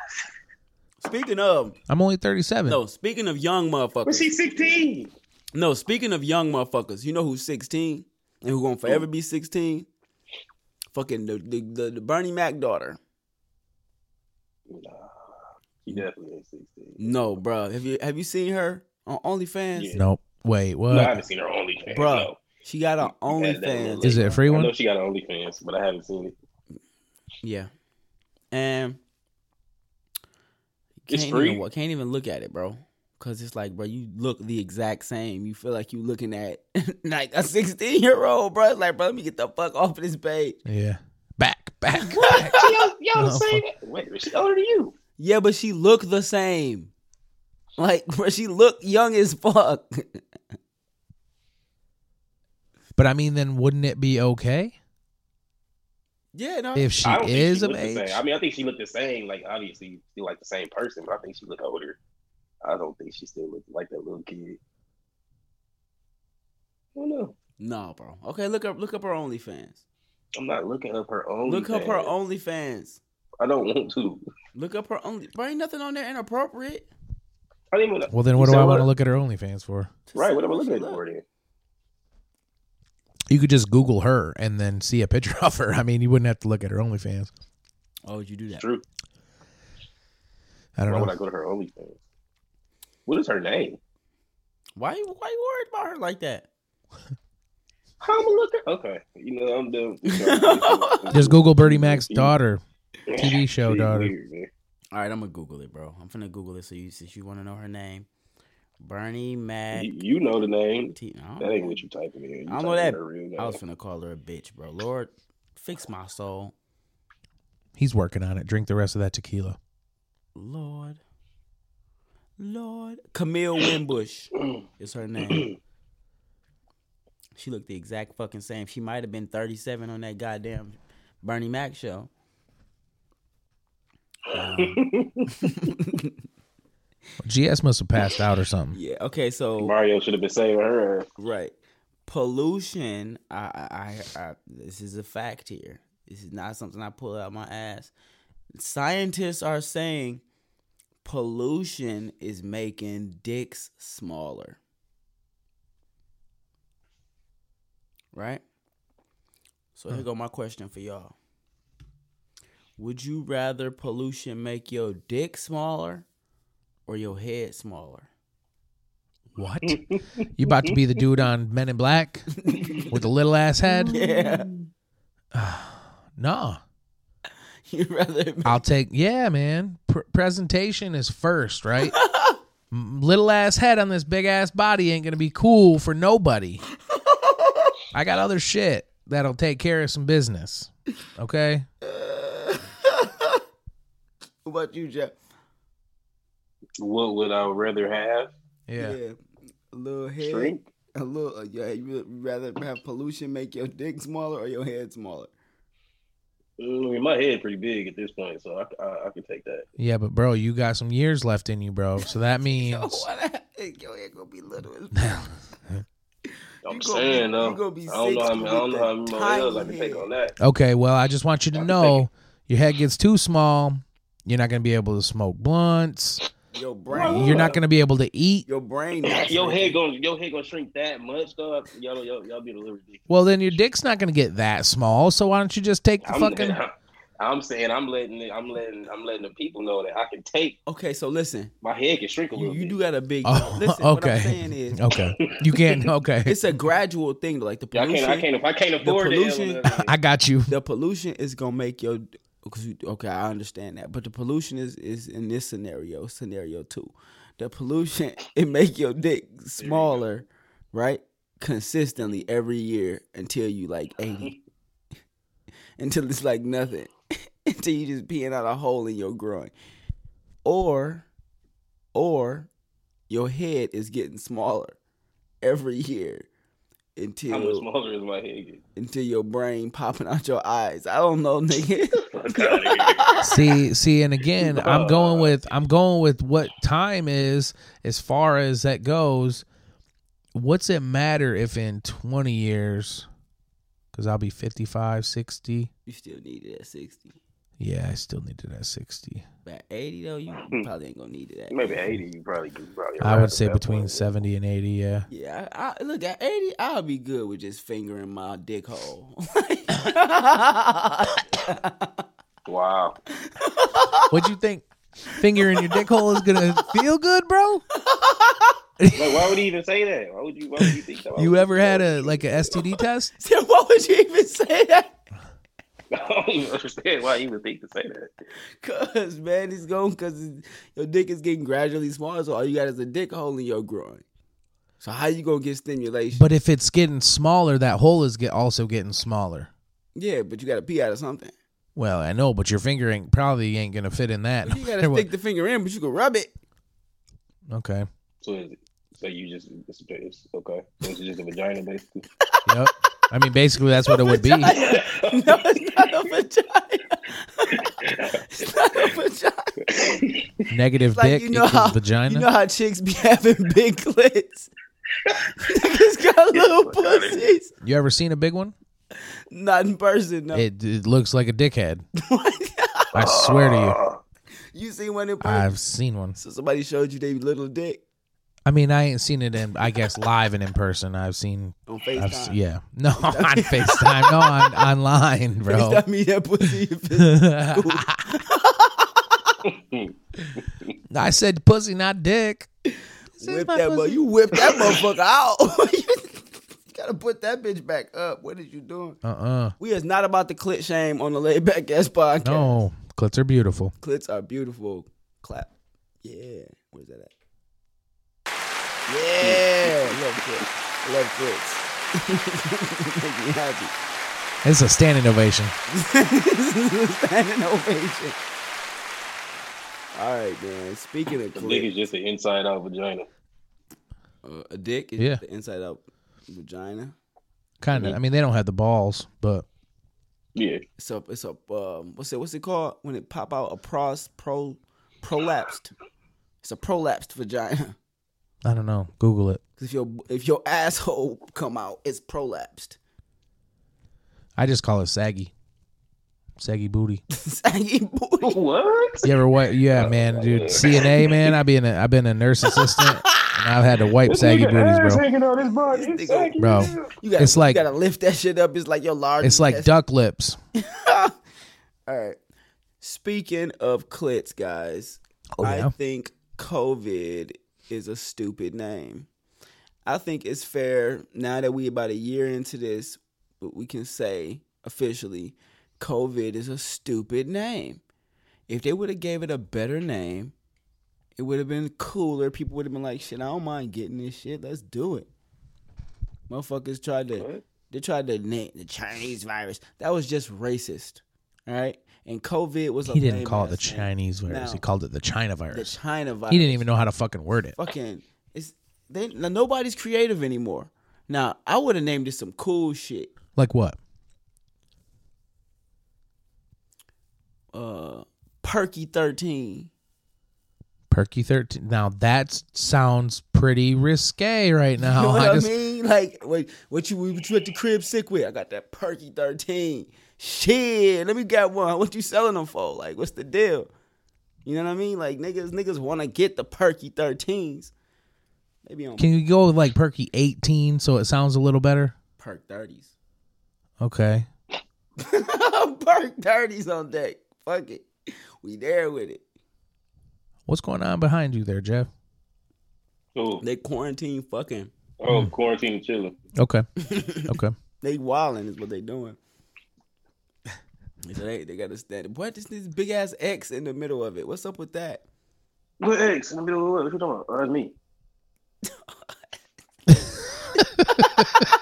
Speaking of I'm only 37. no, speaking of young but motherfuckers. she's 16. No, speaking of young motherfuckers, you know who's 16 and who gonna forever be 16? Fucking the the, the, the Bernie Mac daughter. Nah, she definitely ain't 16. No, bro. Have you have you seen her on OnlyFans? Yeah. Nope. Wait, what? No, I haven't seen her OnlyFans. Bruh, No. She got an Yeah, that OnlyFans. Is it a free I one? know she got an OnlyFans, but I haven't seen it. Yeah. And It's can't free? Even, can't even look at it, bro. Cause it's like, bro, you look the exact same. You feel like you looking at like a 16 year old, bro. It's like, bro, let me get the fuck off of this page. Yeah. Back, back, back. Yo, yo, Oh, the same. Wait, is she older than you? Yeah, but she looked the same. Like, bro, she looked young as fuck. But I mean, then wouldn't it be okay yeah, no. if she I is she of age? I mean, I think she looked the same. Like, obviously, still like the same person, but I think she looked older. I don't think she still looks like that little kid. I don't know. no, bro. Okay, look up look up her OnlyFans. I'm not looking up her own. Look up her OnlyFans. I don't want to. Look up her only. Bro, ain't nothing on there inappropriate. I didn't even. Well, then what do I want to look at her OnlyFans for? Right, see what am I looking at for then? You could just Google her and then see a picture of her. I mean, you wouldn't have to look at her OnlyFans. Why would you do that? True. I don't Why know. would I go to her OnlyFans? What is her name? Why you why you worried about her like that? How am I looking? Okay, you know I'm done. Just Google Bernie Mac's daughter. TV show daughter. weird. All right, I'm gonna Google it, bro. I'm finna Google it so you since you want to know her name, Bernie Mac. You, you know the name. T- I don't That ain't what you typing in. You I don't know that. Her real name. I was finna call her a bitch, bro. Lord, fix my soul, He's working on it. Drink the rest of that tequila. Lord, Lord. Camille Winbush is her name. She looked the exact fucking same. She might have been 37 on that goddamn Bernie Mac show. Um, GS must have passed out or something. yeah. Okay. So Mario should have been saving her. Right. Pollution. I, I, I, I. This is a fact here. This is not something I pull out my ass. Scientists are saying pollution is making dicks smaller. Right. So here hmm. go my question for y'all. Would you rather pollution make your dick smaller or your head smaller? What? You about to be the dude on Men in Black with the little ass head? Yeah. No. You rather I'll take, yeah, man. Pr- presentation is first, right? Little ass head on this big ass body ain't going to be cool for nobody. I got other shit that'll take care of some business. Okay? What about you, Jeff? What would I rather have? Yeah. A little head. Shrink? A little. Uh, yeah, you would rather have pollution make your dick smaller or your head smaller? Mm, I mean, my head pretty big at this point, so I, I, I can take that. Yeah, but bro, you got some years left in you, bro. So that means Yo, ain't gonna be little I'm You gonna saying be- though. you gonna be I don't know how many, I don't know how many more L's I can take on that. Okay, well, I just want you to know your head gets too small, you're not going to be able to smoke blunts. Your brain. You're not uh, going to be able to eat. Your brain. Your head shrinking. gonna your head gonna shrink that much, though. Y'all y'all, y'all be a little ridiculous. Well, then your dick's not going to get that small. So why don't you just take the I'm, fucking I'm saying I'm letting it, I'm letting I'm letting the people know that I can take Okay, so listen. my head can shrink a little you bit. do got a big. Oh, listen, what I'm okay. saying is, Okay. You can't okay. it's a gradual thing. Like the Yeah, I pollution. can't I can't if I can't afford it. pollution- hell, I got you. the pollution is gonna make your because okay i understand that but the pollution is is in this scenario scenario two. The pollution it make your dick smaller right consistently every year until you like 80 until it's like nothing. Until you just peeing out a hole in your groin. Or or your head is getting smaller every year How much until smaller is my head? get? until your brain popping out your eyes. I don't know, nigga. Fuck outta here. See, see, and again, I'm going with I'm going with what time is as far as that goes. What's it matter if in 20 years, because I'll be 55, 60. you still need it at sixty. Yeah, I still need it at 60. But eighty though, you Hmm. probably ain't gonna need it at Maybe eighty. You probably you probably. I would say between point. 70 and 80. Yeah. Yeah, I, I, look at eighty. I'll be good with just fingering my dick hole. Wow. What'd you think? Finger in your dick hole is gonna feel good, bro? Like, why would he even say that? Why would you? Why would you think that? Why You ever had a like a STD test? so what would you even say that? I don't even understand why he would think to say that. Cause man, it's going cause your dick is getting gradually smaller. So all you got is a dick hole in your groin. So how you gonna get stimulation? But if it's getting smaller, that hole is get also getting smaller. yeah, but you gotta pee out of something. Well, I know, but your finger ain't probably ain't gonna fit in that. You gotta matter what. stick the finger in, but you can rub it. Okay. So is it? So you just it's, it's okay. So it's just a vagina basically. Yep. I mean, basically, that's what it would be. no, it's not a vagina. it's not a vagina. Negative Like dick you know how vagina. you know how chicks be having big clits. Niggas got little pussies. you ever seen a big one? Not in person, no. It, it looks like a dickhead. I swear to you, you seen one in person? I've seen one. so somebody showed you their little dick I mean, I ain't seen it in, I guess, live and in person. I've seen, on I've, FaceTime. yeah, no, on Facetime, no, on online, bro. FaceTime me that pussy. if it's cool. I said pussy, not dick. Whip that, pussy. you whip that motherfucker out. you gotta put that bitch back up. What is you doing? Uh-uh. We is not about the clit shame on the laid back ass podcast. No, clits are beautiful. Clits are beautiful. Clap. Yeah. Where's that at? Yeah. Love clits. Love clits. Make me happy. It's a standing ovation. Standing ovation. All right, man. Speaking of The dick is just an inside out vagina. uh, a dick is Yeah. the inside out vagina. Kind Mm-hmm. of. I mean, they don't have the balls, but Yeah. It's a it's a um what's it what's it called when it pop out a pros pro prolapsed. It's a prolapsed vagina. I don't know. Google it. Cause if your if your asshole come out, it's prolapsed. I just call it saggy. Saggy booty. Saggy booty. What? You ever what? Yeah, oh, man, dude. CNA, man. I've been a, I've been a nurse assistant, and I've had to wipe saggy booties, bro. hanging out his body. This nigga- Bro, You gotta, It's like- you gotta lift that shit up. It's like your large. it's like duck lips. All right. Speaking of clits, guys, Oh, yeah? I think COVID is a stupid name. I think it's fair now that we about a year into this, but we can say officially, COVID is a stupid name. If they would have gave it a better name, it would have been cooler. People would have been like, "Shit, I don't mind getting this shit. Let's do it." Motherfuckers tried to What? they tried to name the Chinese virus. That was just racist. All right? And COVID was a He didn't call it the name. Chinese virus. Now, he called it the China virus. the. China virus. He didn't even know how to fucking word it. fucking it's they nobody's creative anymore. Now, I would have named it some cool shit. Like what? uh Perky thirteen. Perky thirteen. Now that sounds pretty risque right You now. know what I I, just mean? Like, what, what you what you at the crib sick with? I got that Perky thirteen. Shit, let me get one. What you selling them for? Like, what's the deal? You know what I mean? Like niggas, niggas want to get the Perky thirteens. Maybe on can you go with like Perky eighteen so it sounds a little better? Perk thirties. Okay. Perk thirties on deck. Fuck it, we there with it. What's going on behind you there, Jeff? Oh, They quarantine fucking. oh, hmm. quarantine chilling. Okay. okay. They wilding is what they doing. So they, they got to stand. What is this big ass X in the middle of it? What's up with that? What X in the middle of what? What you talking about? Oh, that's me.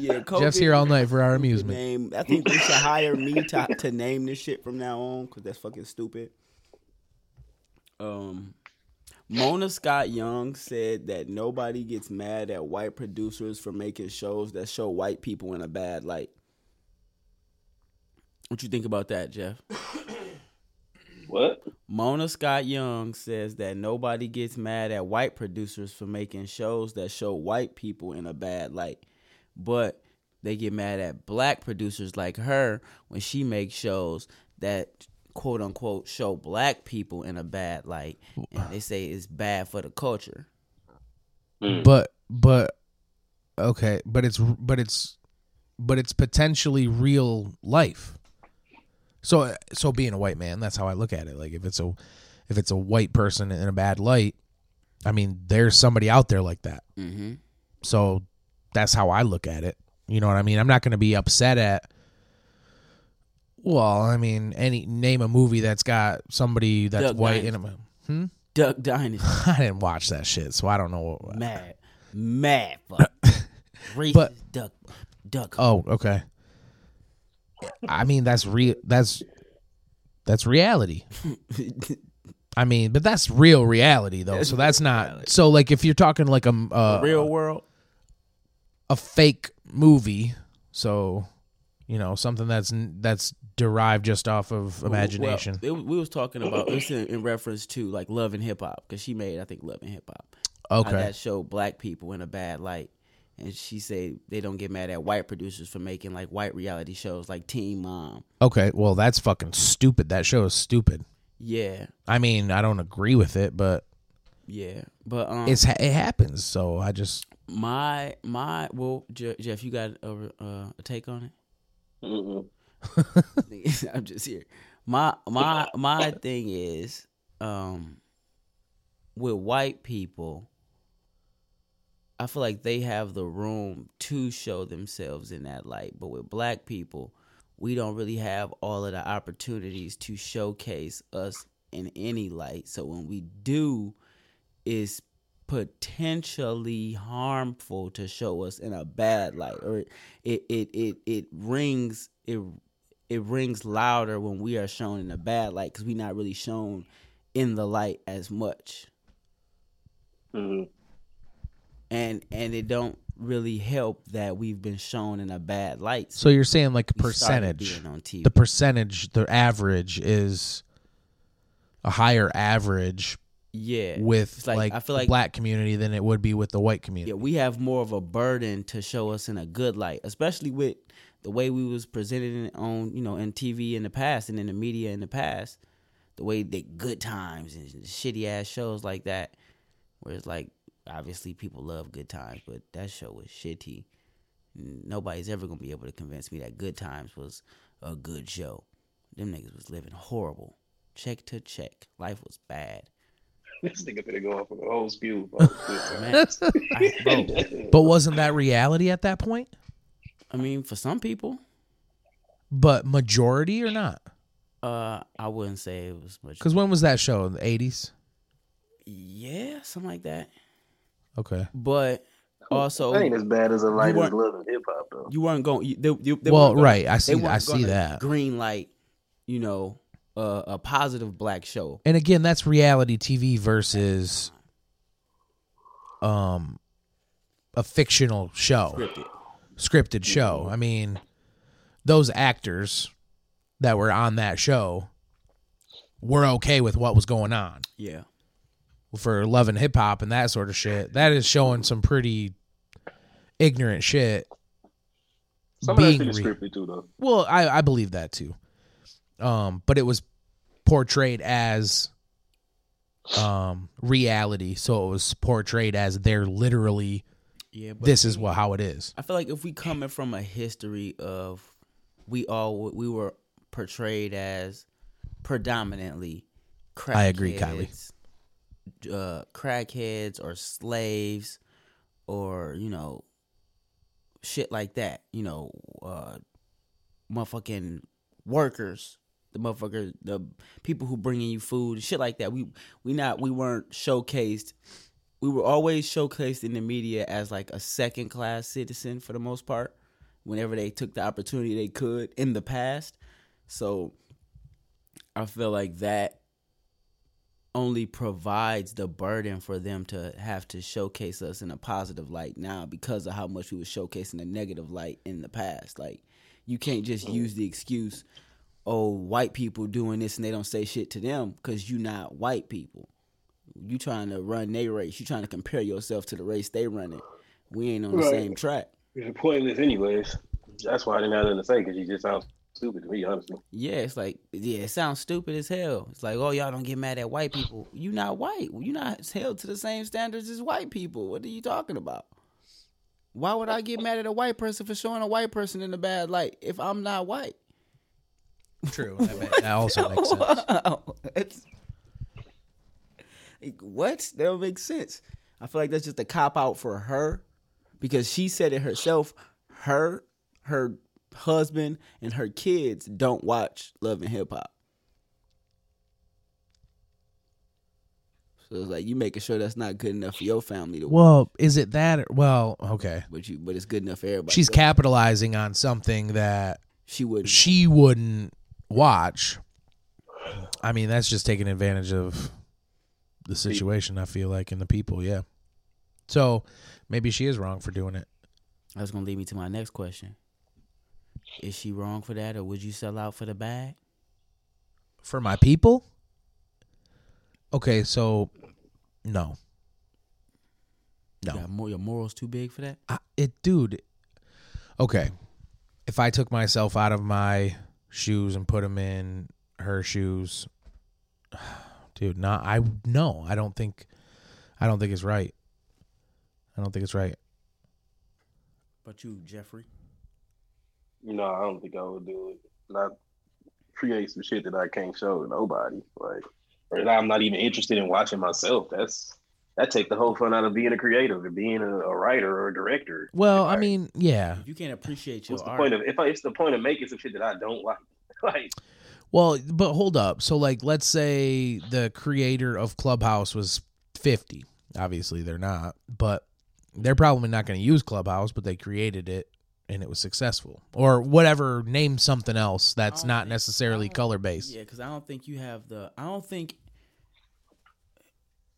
Yeah, COVID, Jeff's here all night for our amusement. Name. I think they should hire me to, to name this shit from now on because that's fucking stupid. Um, Mona Scott Young said that nobody gets mad at white producers for making shows that show white people in a bad light. What you think about that, Jeff? What? Mona Scott Young says that nobody gets mad at white producers for making shows that show white people in a bad light, but they get mad at black producers like her when she makes shows that quote unquote show black people in a bad light, and they say it's bad for the culture. But but okay, but it's but it's but it's potentially real life. So so being a white man, that's how I look at it. Like if it's a if it's a white person in a bad light, I mean, there's somebody out there like that. Mm-hmm. So that's how I look at it. You know what I mean? I'm not going to be upset at. Well, I mean, any name a movie that's got somebody that's Duck white in a. Hmm? Duck Dynasty, I didn't watch that shit, so I don't know. What, mad, mad, fuck, racist But- duck, duck. Oh, okay. I mean, that's real. That's that's reality. I mean, but that's real reality though. so that's not. So like, if you're talking like a uh, real world. a fake movie, so you know something that's that's derived just off of imagination. Well, it, we was talking about this in, in reference to like Love and Hip Hop because she made I think Love and Hip Hop. Okay. that showed black people in a bad light, and she said they don't get mad at white producers for making like white reality shows like Teen Mom. Okay. Well, that's fucking stupid. That show is stupid. Yeah, I mean, I don't agree with it, but yeah, but um, it's it happens. So I just my my well, Jeff, you got a, uh, a take on it? Mm-mm. I'm just here. My my my thing is, um, with white people, I feel like they have the room to show themselves in that light. But with black people, we don't really have all of the opportunities to showcase us in any light. So when we do, is potentially harmful to show us in a bad light, or it it it it rings it it rings louder when we are shown in a bad light because we're not really shown in the light as much Mhm. and and it don't really help that we've been shown in a bad light. so you're saying like a percentage. on TV. the percentage, the average is a higher average yeah, with like, like- I feel the like- black community than it would be with the white community. yeah, we have more of a burden to show us in a good light, especially with the way we was presented in, on you know in TV in the past and in the media in the past. The way they good times and shitty ass shows like that, where it's like obviously people love good times, but that show was shitty. Nobody's ever gonna be able to convince me that Good Times was a good show. Them niggas was living horrible, check to check. Life was bad. This nigga finna go off on a whole spew. Oh, Man, I, But wasn't that reality at that point? I mean, for some people, But majority or not? uh, I wouldn't say it was much. Because when was that show? In the eighties? Yeah, something like that. Okay. But also, That ain't as bad as a light as weren't- love and hip hop though. you weren't going. You, they, you, they Well, weren't gonna- right, I see- weren't I see that. green light. You know, uh, a positive black show. And again, that's reality TV versus um a fictional show. Scripted. Scripted show. I mean, those actors that were on that show were okay with what was going on Yeah. for love and hip hop and that sort of shit. That is showing some pretty ignorant shit. Some of that being shit is re- scripted too, though. Well, I, I believe that too. Um, but it was portrayed as um reality, so it was portrayed as they're literally Yeah. But this is what how it is. I feel like if we coming from a history of we all we were portrayed as predominantly crackheads, I agree, Kylie. Uh, crackheads or slaves or you know shit like that. You know, uh, motherfucking workers, the motherfucker, the people who bringing you food, shit like that. We we not we weren't showcased. We were always showcased in the media as like a second class citizen for the most part. Whenever they took the opportunity they could in the past, so I feel like that only provides the burden for them to have to showcase us in a positive light now because of how much we were showcasing a negative light in the past. Like you can't just use the excuse, oh, white people doing this and they don't say shit to them because you're not white people. You trying to run their race. You trying to compare yourself to the race they running. We ain't on the same track. It's pointless, anyways. That's why I didn't have nothing to say because you just sound stupid to me, honestly. Yeah, it's like yeah, it sounds stupid as hell. It's like, oh, y'all don't get mad at white people. You not white. You not held to the same standards as white people. What are you talking about? Why would I get mad at a white person for showing a white person in a bad light if I'm not white? True. That, that also makes sense. it's, like, what? That don't make sense. I feel like that's just a cop out for her because she said it herself. Her, her husband, and her kids don't watch Love and Hip Hop. So it's like you making sure that's not good enough for your family to watch, Well, is it that? Or, well, okay. but you, but it's good enough for everybody. She's capitalizing on something that She would. she wouldn't watch. I mean, that's just taking advantage of the situation. I feel like and the people, yeah. So maybe she is wrong for doing it. That's gonna lead me to my next question. Is she wrong for that, or would you sell out for the bag? for my people. Okay, so no, no, You more, your morals too big for that? I, it, dude. Okay, if I took myself out of my shoes and put them in her shoes, dude, not I. No, I don't think. I don't think it's right. I don't think it's right. But you, Jeffrey. No, I don't think I would do it. Not create some shit that I can't show to nobody. Like, or that I'm not even interested in watching myself. That's that take the whole fun out of being a creative and being a, a writer or a director. Well, If I mean, yeah. You can't appreciate your what's the art, point of if I, it's the point of making some shit that I don't like? like, Well, but hold up. So, like, let's say the creator of Clubhouse was 50. Obviously, they're not, but they're probably not going to use Clubhouse, but they created it and it was successful. Or whatever, name something else that's don't think- necessarily color based. yeah, because I don't think you have the. I don't think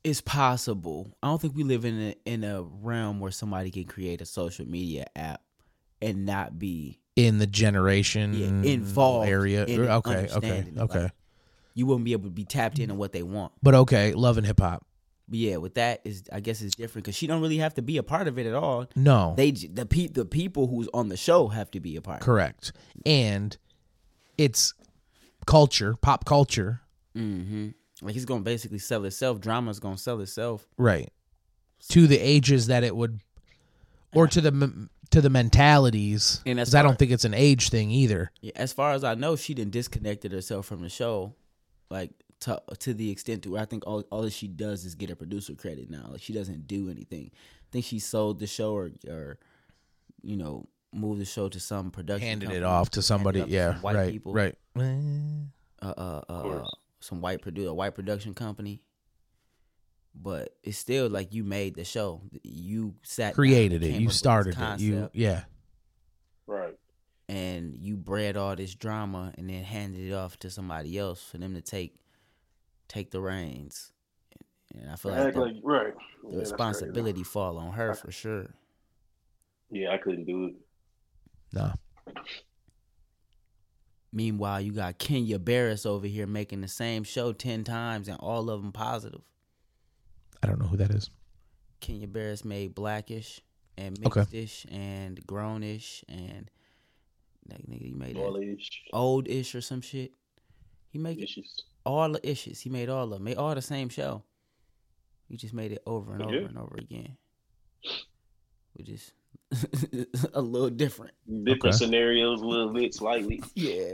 it's possible. I don't think we live in a in a realm where somebody can create a social media app and not be. In the generation Yeah, involved area. in okay, okay, okay. like- You wouldn't be able to be tapped in into what they want. But okay, love and hip hop. Yeah, with that is I guess it's different because she don't really have to be a part of it at all. No. They the pe- the people who's on the show have to be a part. correct. And it's culture, pop culture. Mm-hmm. Like he's gonna basically sell itself. Drama's gonna sell itself. right to the ages that it would or to the to the mentalities And as 'cause i far- don't think it's an age thing either Yeah, as far as I know, she didn't disconnected herself from the show, like to to the extent to where I think all all that she does is get a producer credit now. Like she doesn't do anything. I think she sold the show or or you know moved the show to some production. handed it company, off to somebody handed it yeah off to some white right people, right Uh, uh, uh, uh, some white produ a white production company. But it's still like you made the show. You sat created it you up with this started it you yeah right. and you bred all this drama and then handed it off to somebody else for them to take take the reins. And I feel like the, like right. the Yeah, that's responsibility fall on her for sure. Yeah, I couldn't do it. no Meanwhile, you got Kenya Barris over here making the same show 10 times and all of them positive. I don't know who that is. Kenya Barris made Blackish and Okay. Mixedish and Grownish and like nigga, he made that Knowledge, Old-ish or some shit. He make it issues. all the issues. He made all of them. Made all the same show. He just made it over and oh, over Yeah. and over again. Which is a little different. Different Okay. scenarios, a little bit, slightly. Yeah.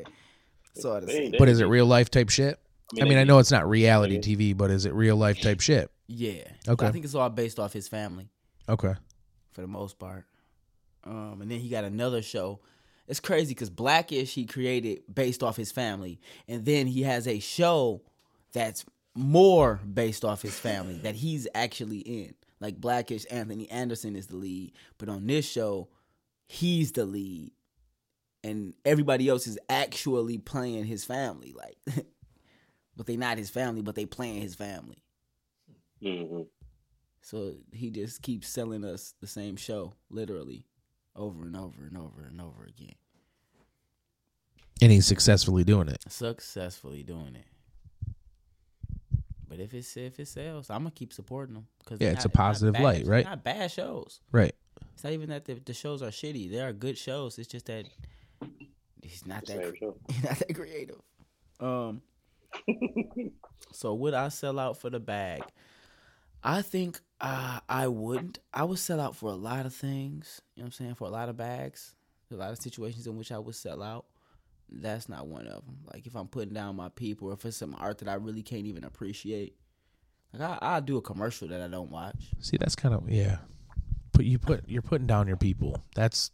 So I They- they- But is it real life type shit? I mean, they I know it's not reality Yeah. TV, but is it real life type shit? Yeah. Okay. I think it's all based off his family Okay. for the most part. Um, and then he got another show. It's crazy because Blackish he created based off his family, and then he has a show that's more based off his family that he's actually in. Like Blackish, Anthony Anderson is the lead, but on this show, he's the lead, and everybody else is actually playing his family. Like, but they not his family, but they playing his family. Mhm. So he just keeps selling us the same show, literally, over and over and over and over again. And he's successfully doing it. Successfully doing it. But if it's if it sells, I'm gonna keep supporting them because Yeah, it's a positive light, right? Not bad shows. Right. It's not even that the, the shows are shitty. They are good shows. It's just that he's not that cre- he's not that creative. Um. so would I sell out for the bag? I think uh, I wouldn't. I would sell out for a lot of things. You know what I'm saying? For a lot of bags, a lot of situations in which I would sell out. That's not one of them. Like if I'm putting down my people, or if it's some art that I really can't even appreciate, like I I'll do a commercial that I don't watch. See, that's kind of yeah. But you put you're putting down your people. That's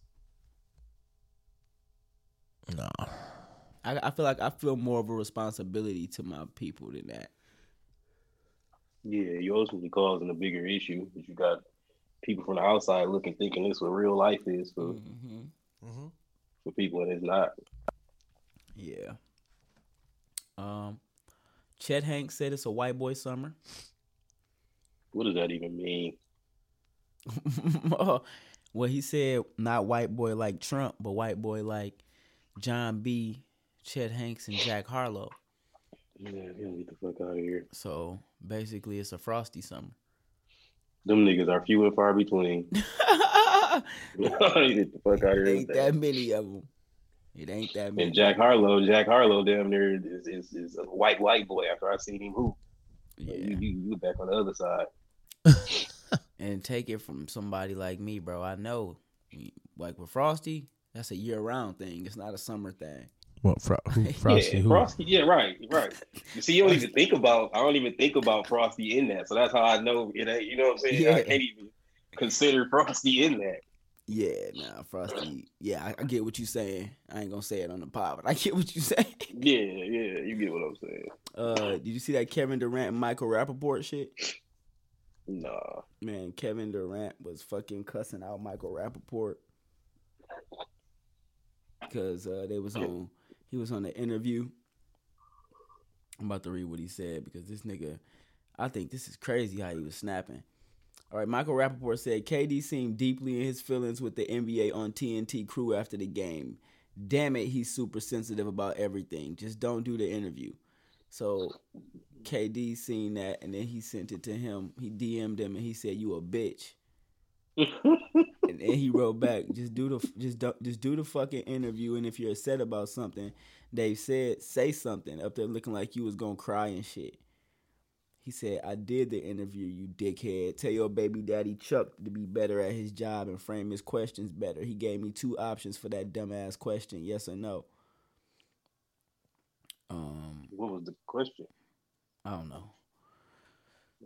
no. I, I feel like I feel more of a responsibility to my people than that. Yeah, you're ultimately causing a bigger issue. But you got people from the outside looking, thinking this is what real life is for, Mm-hmm. for people, and it's not. Yeah. Um, Chet Hanks said it's a white boy summer. What does that even mean? well, he said not white boy like Trump, but white boy like Jon B, Chet Hanks, and Jack Harlow. Yeah, you don't get the fuck out of here. So basically, it's a frosty summer. Them niggas are few and far between. get the fuck out of here. ain't that that. many of them. It ain't that many. And Jack Harlow, Jack Harlow, damn near is, is, is a white white boy. After I seen him hoop, yeah. you, you you back on the other side. and take it from somebody like me, bro. I know, like with Frosty, that's a year-round thing. It's not a summer thing. What Fro- who, Frosty? yeah, who? Frosty. Yeah, right, right. You see, you don't even think about. I don't even think about Frosty in that. So that's how I know it ain't. You know what I'm saying? Yeah. I can't even consider Frosty in that. Yeah, nah, Frosty. Yeah, I, I get what you saying. I ain't gonna say it on the pod, but I get what you saying. Yeah, yeah, you get what I'm saying. Uh, did you see that Kevin Durant and Michael Rappaport shit? Nah, Man, Kevin Durant was fucking cussing out Michael Rappaport because uh, they was on. He was on the interview. I'm about to read what he said because this nigga, I think this is crazy how he was snapping. All right, Michael Rappaport said KD seemed deeply in his feelings with the NBA on TNT crew after the game. Damn it, he's super sensitive about everything. Just don't do the interview. So KD seen that and then he sent it to him. He DM'd him and he said, "You a bitch." and then he wrote back, "Just do the just do, just do the fucking interview. And if you're upset about something, they said, say something up there looking like you was gonna cry and shit." He said, "I did the interview, you dickhead. Tell your baby daddy Chuck to be better at his job and frame his questions better. He gave me two options for that dumbass question, yes or no." Um, what was the question? I don't know.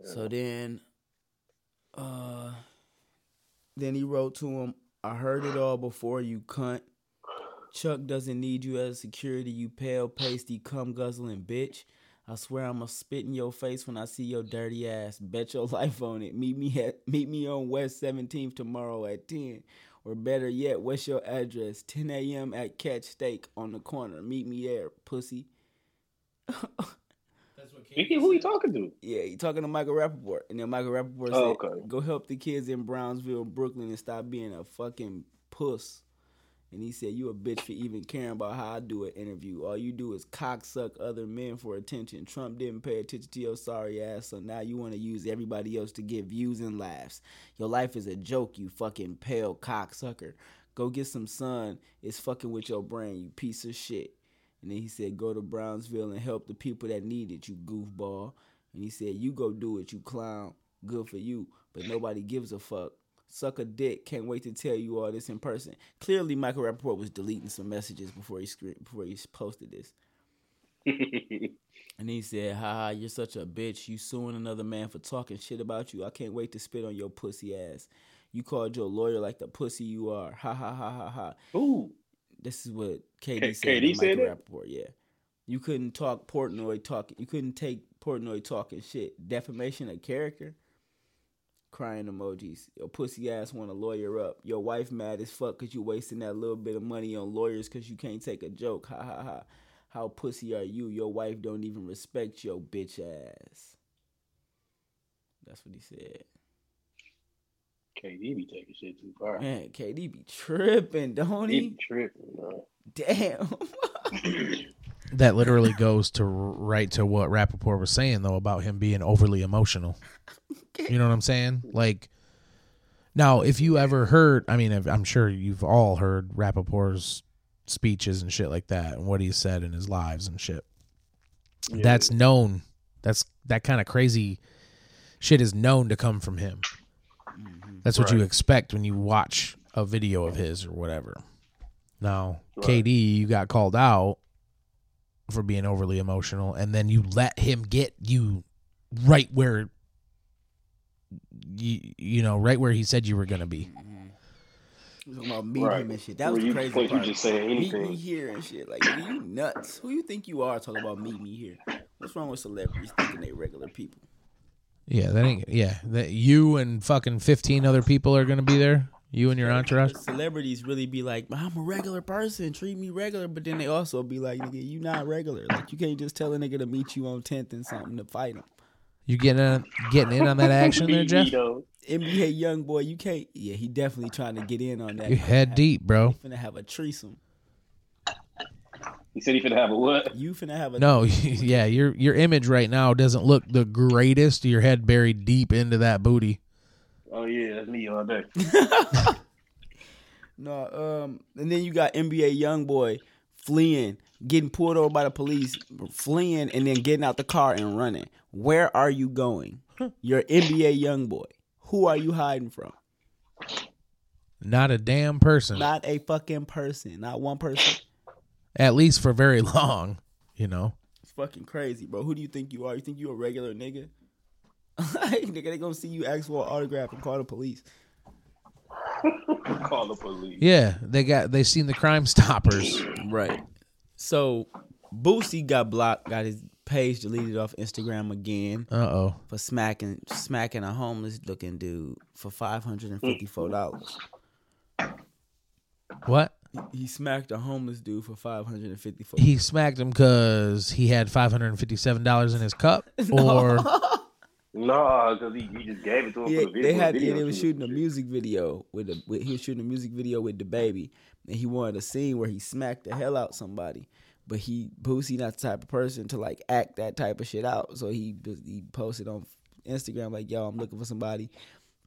So then, uh, then he wrote to him, "I heard it all before you cunt. Chuck doesn't need you as security, you pale pasty cum guzzling bitch. I swear I'ma spit in your face when I see your dirty ass. Bet your life on it. Meet me at meet me on West 17th tomorrow at 10. Or better yet, what's your address? 10 a.m. at Catch Steak on the corner. Meet me there, pussy. Mickey, who he talking to? Yeah, he talking to Michael Rappaport. And then Michael Rappaport Oh, said, okay. go help the kids in Brownsville, Brooklyn, and stop being a fucking puss. And he said, You a bitch for even caring about how I do an interview. All you do is cocksuck other men for attention. Trump didn't pay attention to your sorry ass, so now you want to use everybody else to get views and laughs. Your life is a joke, you fucking pale cocksucker. Go get some sun. It's fucking with your brain, you piece of shit. And then he said, Go to Brownsville and help the people that need it, you goofball. And he said, You go do it, you clown. Good for you, but nobody gives a fuck. Suck a dick. Can't wait to tell you all this in person. Clearly, Michael Rappaport was deleting some messages before he screen, before he posted this. And he said, "Ha ha, you're such a bitch. You suing another man for talking shit about you. I can't wait to spit on your pussy ass. You called your lawyer like the pussy you are. Ha ha ha ha ha. Ooh. This is what KD K- said. KD said that? Rappaport. Yeah, you couldn't talk Portnoy talking. You couldn't take Portnoy talking shit. Defamation of character. Crying emojis. Your pussy ass want a lawyer up. Your wife mad as fuck because you wasting that little bit of money on lawyers because you can't take a joke. Ha ha ha. How pussy are you? Your wife don't even respect your bitch ass. That's what he said. KD be taking shit too far. Man, KD be tripping, don't He he? be tripping, bro. Damn. That literally goes to right to what Rappaport was saying though about him being overly emotional. You know what I'm saying? Like now, if you ever heard, I mean, if- I'm sure you've all heard Rappaport's speeches and shit like that, and what he said in his lives and shit. That's known. That's that kind of crazy shit is known to come from him. Mm-hmm. That's what you expect when you watch a video of his or whatever. Now, Right. KD, you got called out for being overly emotional, and then you let him get you right where you you know right where he said you were gonna be. Mm-hmm. Talking about meet Right. him and shit. That Where was the you crazy think you just saying Meet me here and shit. Like, are you nuts? Who you think you are talking about meet me here? What's wrong with celebrities thinking they regular people? Yeah, that ain't yeah. That you and fucking fifteen other people are gonna be there. You and your entourage. Celebrities really be like, I'm a regular person, treat me regular, but then they also be like, nigga, you not regular. Like, you can't just tell a nigga to meet you on 10th and something to fight him. You getting in, getting in on that action there, Jeff? NBA YoungBoy, you can't. Yeah, he definitely trying to get in on that. You head deep, bro. Gonna have a threesome. He said he finna have a what? You finna have a No, yeah, your your image right now doesn't look the greatest. Your head buried deep into that booty. Oh yeah, that's me all day. No, um, and then you got NBA YoungBoy fleeing, getting pulled over by the police, fleeing, and then getting out the car and running. Where are you going? You're NBA YoungBoy. Who are you hiding from? Not a damn person. Not a fucking person. Not one person. At least for very long. You know. It's fucking crazy, bro. Who do you think you are? You think you a regular nigga? nigga, they gonna see you ask for an autograph and call the police. Call the police. Yeah, they got they seen the Crime Stoppers. Right. So Boosie got blocked, got his page deleted off Instagram again. Uh oh. for smacking smacking a homeless looking dude for five hundred and fifty four dollars. What? He smacked a homeless dude for five hundred and fifty four. He smacked him because he had five hundred and fifty-seven dollars in his cup, or no, because he, he just gave it to him Yeah, for the video. they had video they was shooting a music video with the with, he was shooting a music video with the baby, and he wanted a scene where he smacked the hell out somebody. But he Boosie not the type of person to like act that type of shit out. So he he posted on Instagram like, "Yo, I'm looking for somebody,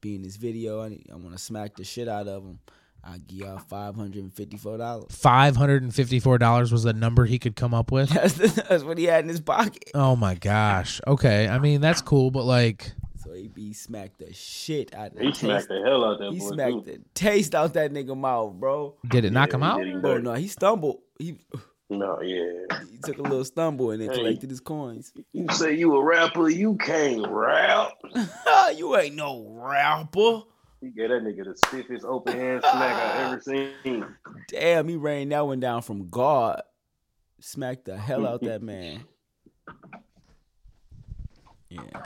be in this video. I need, I want to smack the shit out of him. I give y'all five hundred and fifty four dollars." five hundred and fifty-four dollars was the number he could come up with. That's, that's what he had in his pocket. Oh my gosh. Okay, I mean that's cool, but like, So he, he smacked the shit out of He smacked the hell out that He boy. smacked too. the taste out that nigga mouth, bro. did it knock him out? did Bro, no, he stumbled. He No, yeah. he took a little stumble and then Hey. collected his coins. You say you a rapper, you can't rap. you ain't no rapper. He gave that nigga the stiffest open hand smack I ever seen. Damn, he rained that one down from God. Smacked the hell out that man. Yeah.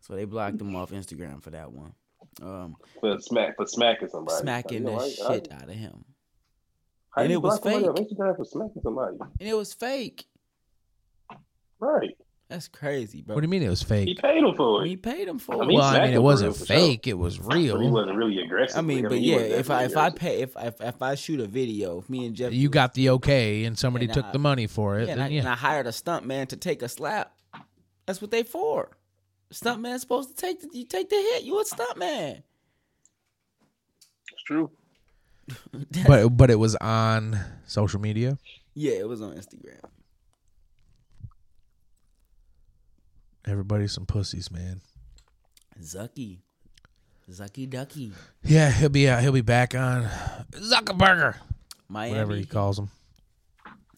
So they blocked him off Instagram for that one. Um, For smack for smacking somebody. smacking know, the I- shit I- out of him. and it was block somebody on fake. Instagram for smacking somebody. And it was fake. Right. That's crazy, bro. What do you mean it was fake? He paid him for it. He paid him for I it. mean, Well, I mean, it was wasn't real for sure. fake. It was But he wasn't really aggressive. I mean, but he yeah, if I if I pay if if if I shoot a video, if me and Jeff, You got the okay, and somebody And took I- the money for it. yeah, and I, then and I hired a stunt man to take a slap. That's what they for. Stunt man's supposed to take the you take the hit. You a stunt man. It's true. But but it was on social media. Yeah, it was on Instagram. Everybody's some pussies, man. Zucky, Zucky Ducky, Yeah, he'll be uh, he'll be back on Zuckerberger, Miami. whatever he calls him.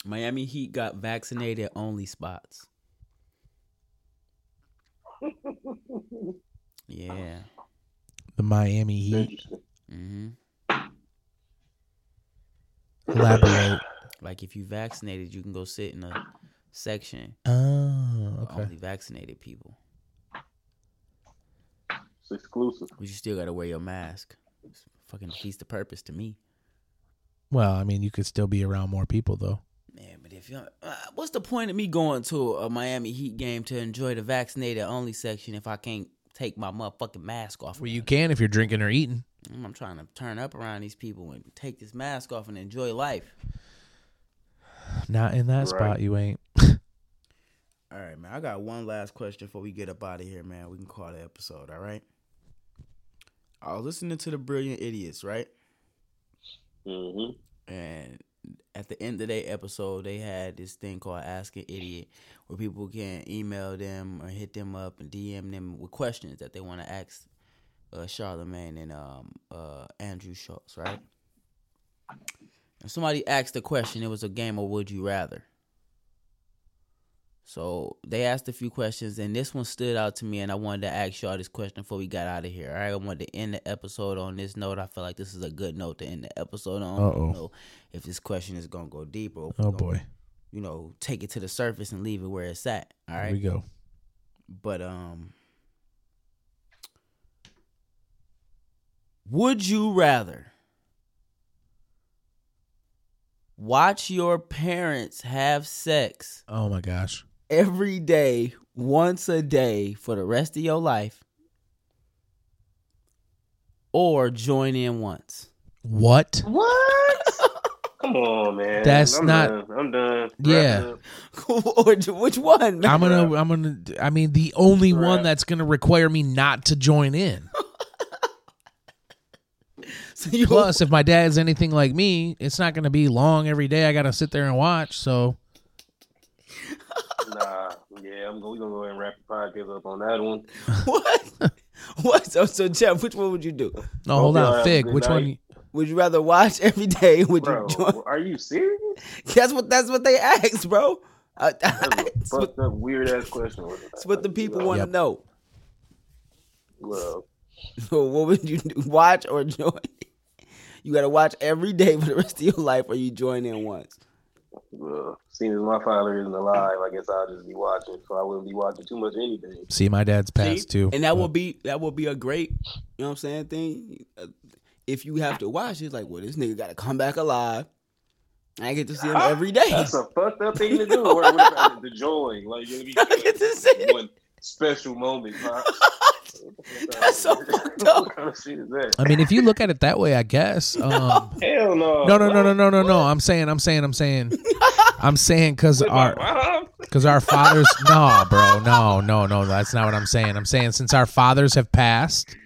Miami Heat got vaccinated only spots. yeah. The Miami Heat. Interesting. hmm Elaborate. Like if you vaccinated, you can go sit in a section Oh, okay. only vaccinated people. It's exclusive. But you still gotta wear your mask. It's fucking defeats the purpose to me. Well, I mean, you could still be around more people though. Man, but if you uh, what's the point of me going to a Miami Heat game to enjoy the vaccinated only section if I can't take my motherfucking mask off? Well, you can if you're drinking or eating. I'm trying to turn up around these people and take this mask off and enjoy life. Not in that Right. spot, you ain't. All right, man. I got one last question before we get up out of here, man. We can call the episode, all right? I was listening to the Brilliant Idiots, right? hmm And at the end of their episode, they had this thing called Ask an Idiot, where people can email them or hit them up and DM them with questions that they want to ask uh, Charlamagne and um, uh, Andrew Schulz, right? And somebody asked a question. It was a game of Would You Rather. So they asked a few questions, and this one stood out to me, and I wanted to ask y'all this question before we got out of here. All right, I wanted to end the episode on this note. I feel like this is a good note to end the episode on. Uh-oh. know if this question is gonna go deeper. Or Oh gonna, boy, you know, take it to the surface and leave it where it's at. All right, here we go. but um, would you rather watch your parents have sex Oh my gosh. Every day, once a day for the rest of your life, or join in once? What? What? Come on, man. That's I'm not- Done. I'm done. Yeah. Wrap it up. or which one? man? I'm gonna. I'm gonna. I mean, the only one that's gonna require me not to join in. So Plus, if my dad's anything like me, it's not gonna be long every day. I gotta sit there and watch. So Nah. Yeah, I'm going. We gonna go ahead and wrap the podcast up on that one. what? what? So, so Jeff, which one would you do? no, hold on, Fig. good Which one? night. Would you rather watch every day? Would Bro, you join? are you serious? That's what that's what they asked, bro. Uh, That's a what, fucked up, weird ass question. it's what the people want Yep. to know. Well, So what would you do? Watch or join? You got to watch every day for the rest of your life, or you join in once. Well, seeing as my father isn't alive, I guess I'll just be watching. So I wouldn't be watching too much anything. See, my dad's passed See? too. and that but- will be that will be a great, you know what I'm saying? Thing. Uh, If you have to watch, it's like, well, this nigga got to come back alive. I get to see him every day. That's a fucked up thing to do. Or what about the joy? Like you're gonna I get to see be it. one special moment. Huh? That's so fucked up. What kind of shit is that? I mean, if you look at it that way, I guess. Um, Hell no. no, no, no, no, no, no, no. I'm saying, I'm saying, I'm saying, I'm saying because our because our fathers. No, bro, no, no, no. That's not what I'm saying. I'm saying since our fathers have passed,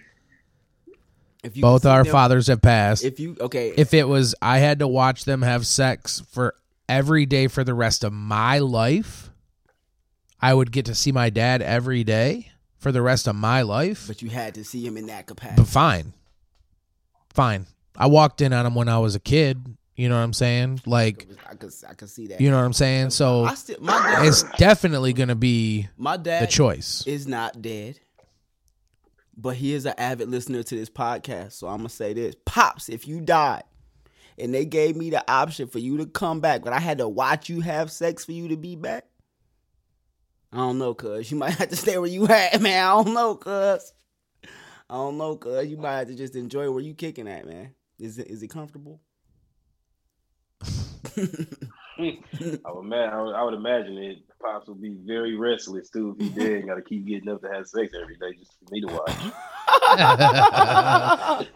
If you both our them- fathers have passed. If you okay, if it was I had to watch them have sex for every day for the rest of my life, I would get to see my dad every day for the rest of my life. but you had to see him in that capacity. But fine. Fine. I walked in on him when I was a kid. You know what I'm saying? Like, I could I could see that. you know what I'm saying? So I still, dad, it's definitely going to be my dad the choice. is not dead, but he is an avid listener to this podcast. So I'm gonna say this, pops, if you died and they gave me the option for you to come back, but I had to watch you have sex for you to be back. I don't know, cuz you might have to stay where you at, man. I don't know, cuz. I don't know, cuz you might have to just enjoy where you kicking at, man. Is it is it comfortable? I would, ma- I would, I would imagine it. Pops would be very restless too if he did. Got to keep getting up to have sex every day just for me to watch.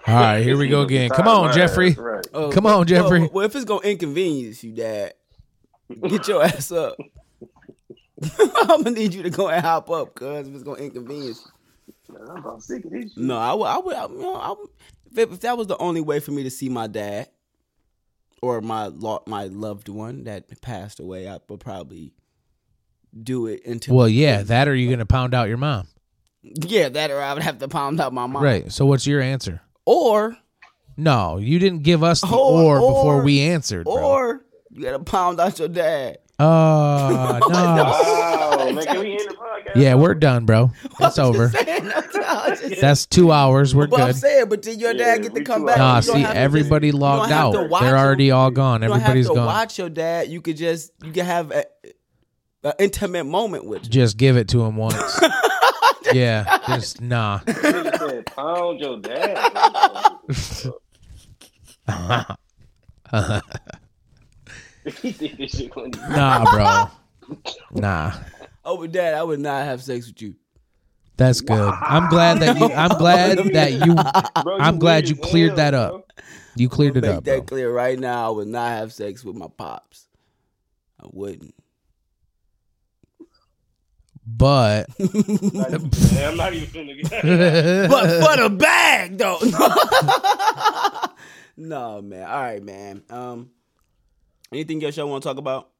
All right, here we go again. Come on, Jeffrey. Right. Oh, Come on, Jeffrey. Well, well, if it's gonna inconvenience you, Dad, get your ass up. I'm gonna need you to go and hop up, cause if it's gonna inconvenience you. I'm about sick of this. Shit. No, I would. I would. I, you know, I would if, if that was the only way for me to see my dad or my lo- my loved one that passed away, I would probably do it until. Well, yeah, that or you're gonna pound out your mom. yeah, that or I would have to pound out my mom. Right. So what's your answer? Or No, you didn't give us the Or- or, before we answered, bro. or you gotta pound out your dad. Uh, no. Wow, man, can we end the podcast? Yeah, we're done, bro. It's over. That's two hours. We're But I'm good. saying, but did your Yeah, dad get to come two back. Nah, You don't see, have to everybody just- you logged don't to out. watch They're him. already all gone. You don't Everybody's have to gone. watch your dad. You could just you can have a, an intimate moment with. Just give it to him once. yeah, just nah. Nigga said, pound your dad. he think this shit funny. Nah, bro. Nah. Oh, but dad, I would not have sex with you. That's good. I'm glad that you I'm glad that you Bro, I'm glad you cleared hell, that bro. up. You cleared it Make up, that bro. clear right now. I would not have sex with my pops. I wouldn't. But I'm not even finna But for the bag, though. no, man. All right, man. Um, anything else y'all want to talk about?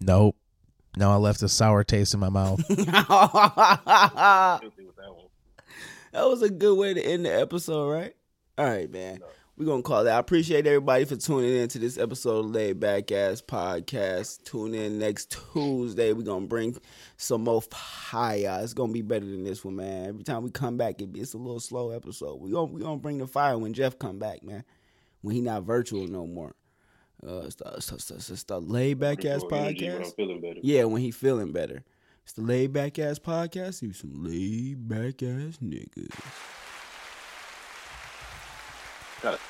nope. No, I left a sour taste in my mouth. that was a good way to end the episode, right? All right, man. We're gonna call that. I appreciate everybody for tuning in to this episode of Laid Back Ass Podcast. Tune in next Tuesday. We're gonna bring some more fire. It's gonna be better than this one, man. Every time we come back, it, it's a little slow episode. We gonna we gonna bring the fire when Jeff come back, man. When he not virtual no more. Uh, it's the, it's the, it's the Laid Back Ass More energy when I'm Podcast. better. Yeah, when he feeling better. It's the Laid Back Ass Podcast. You some laid back ass niggas. Got it.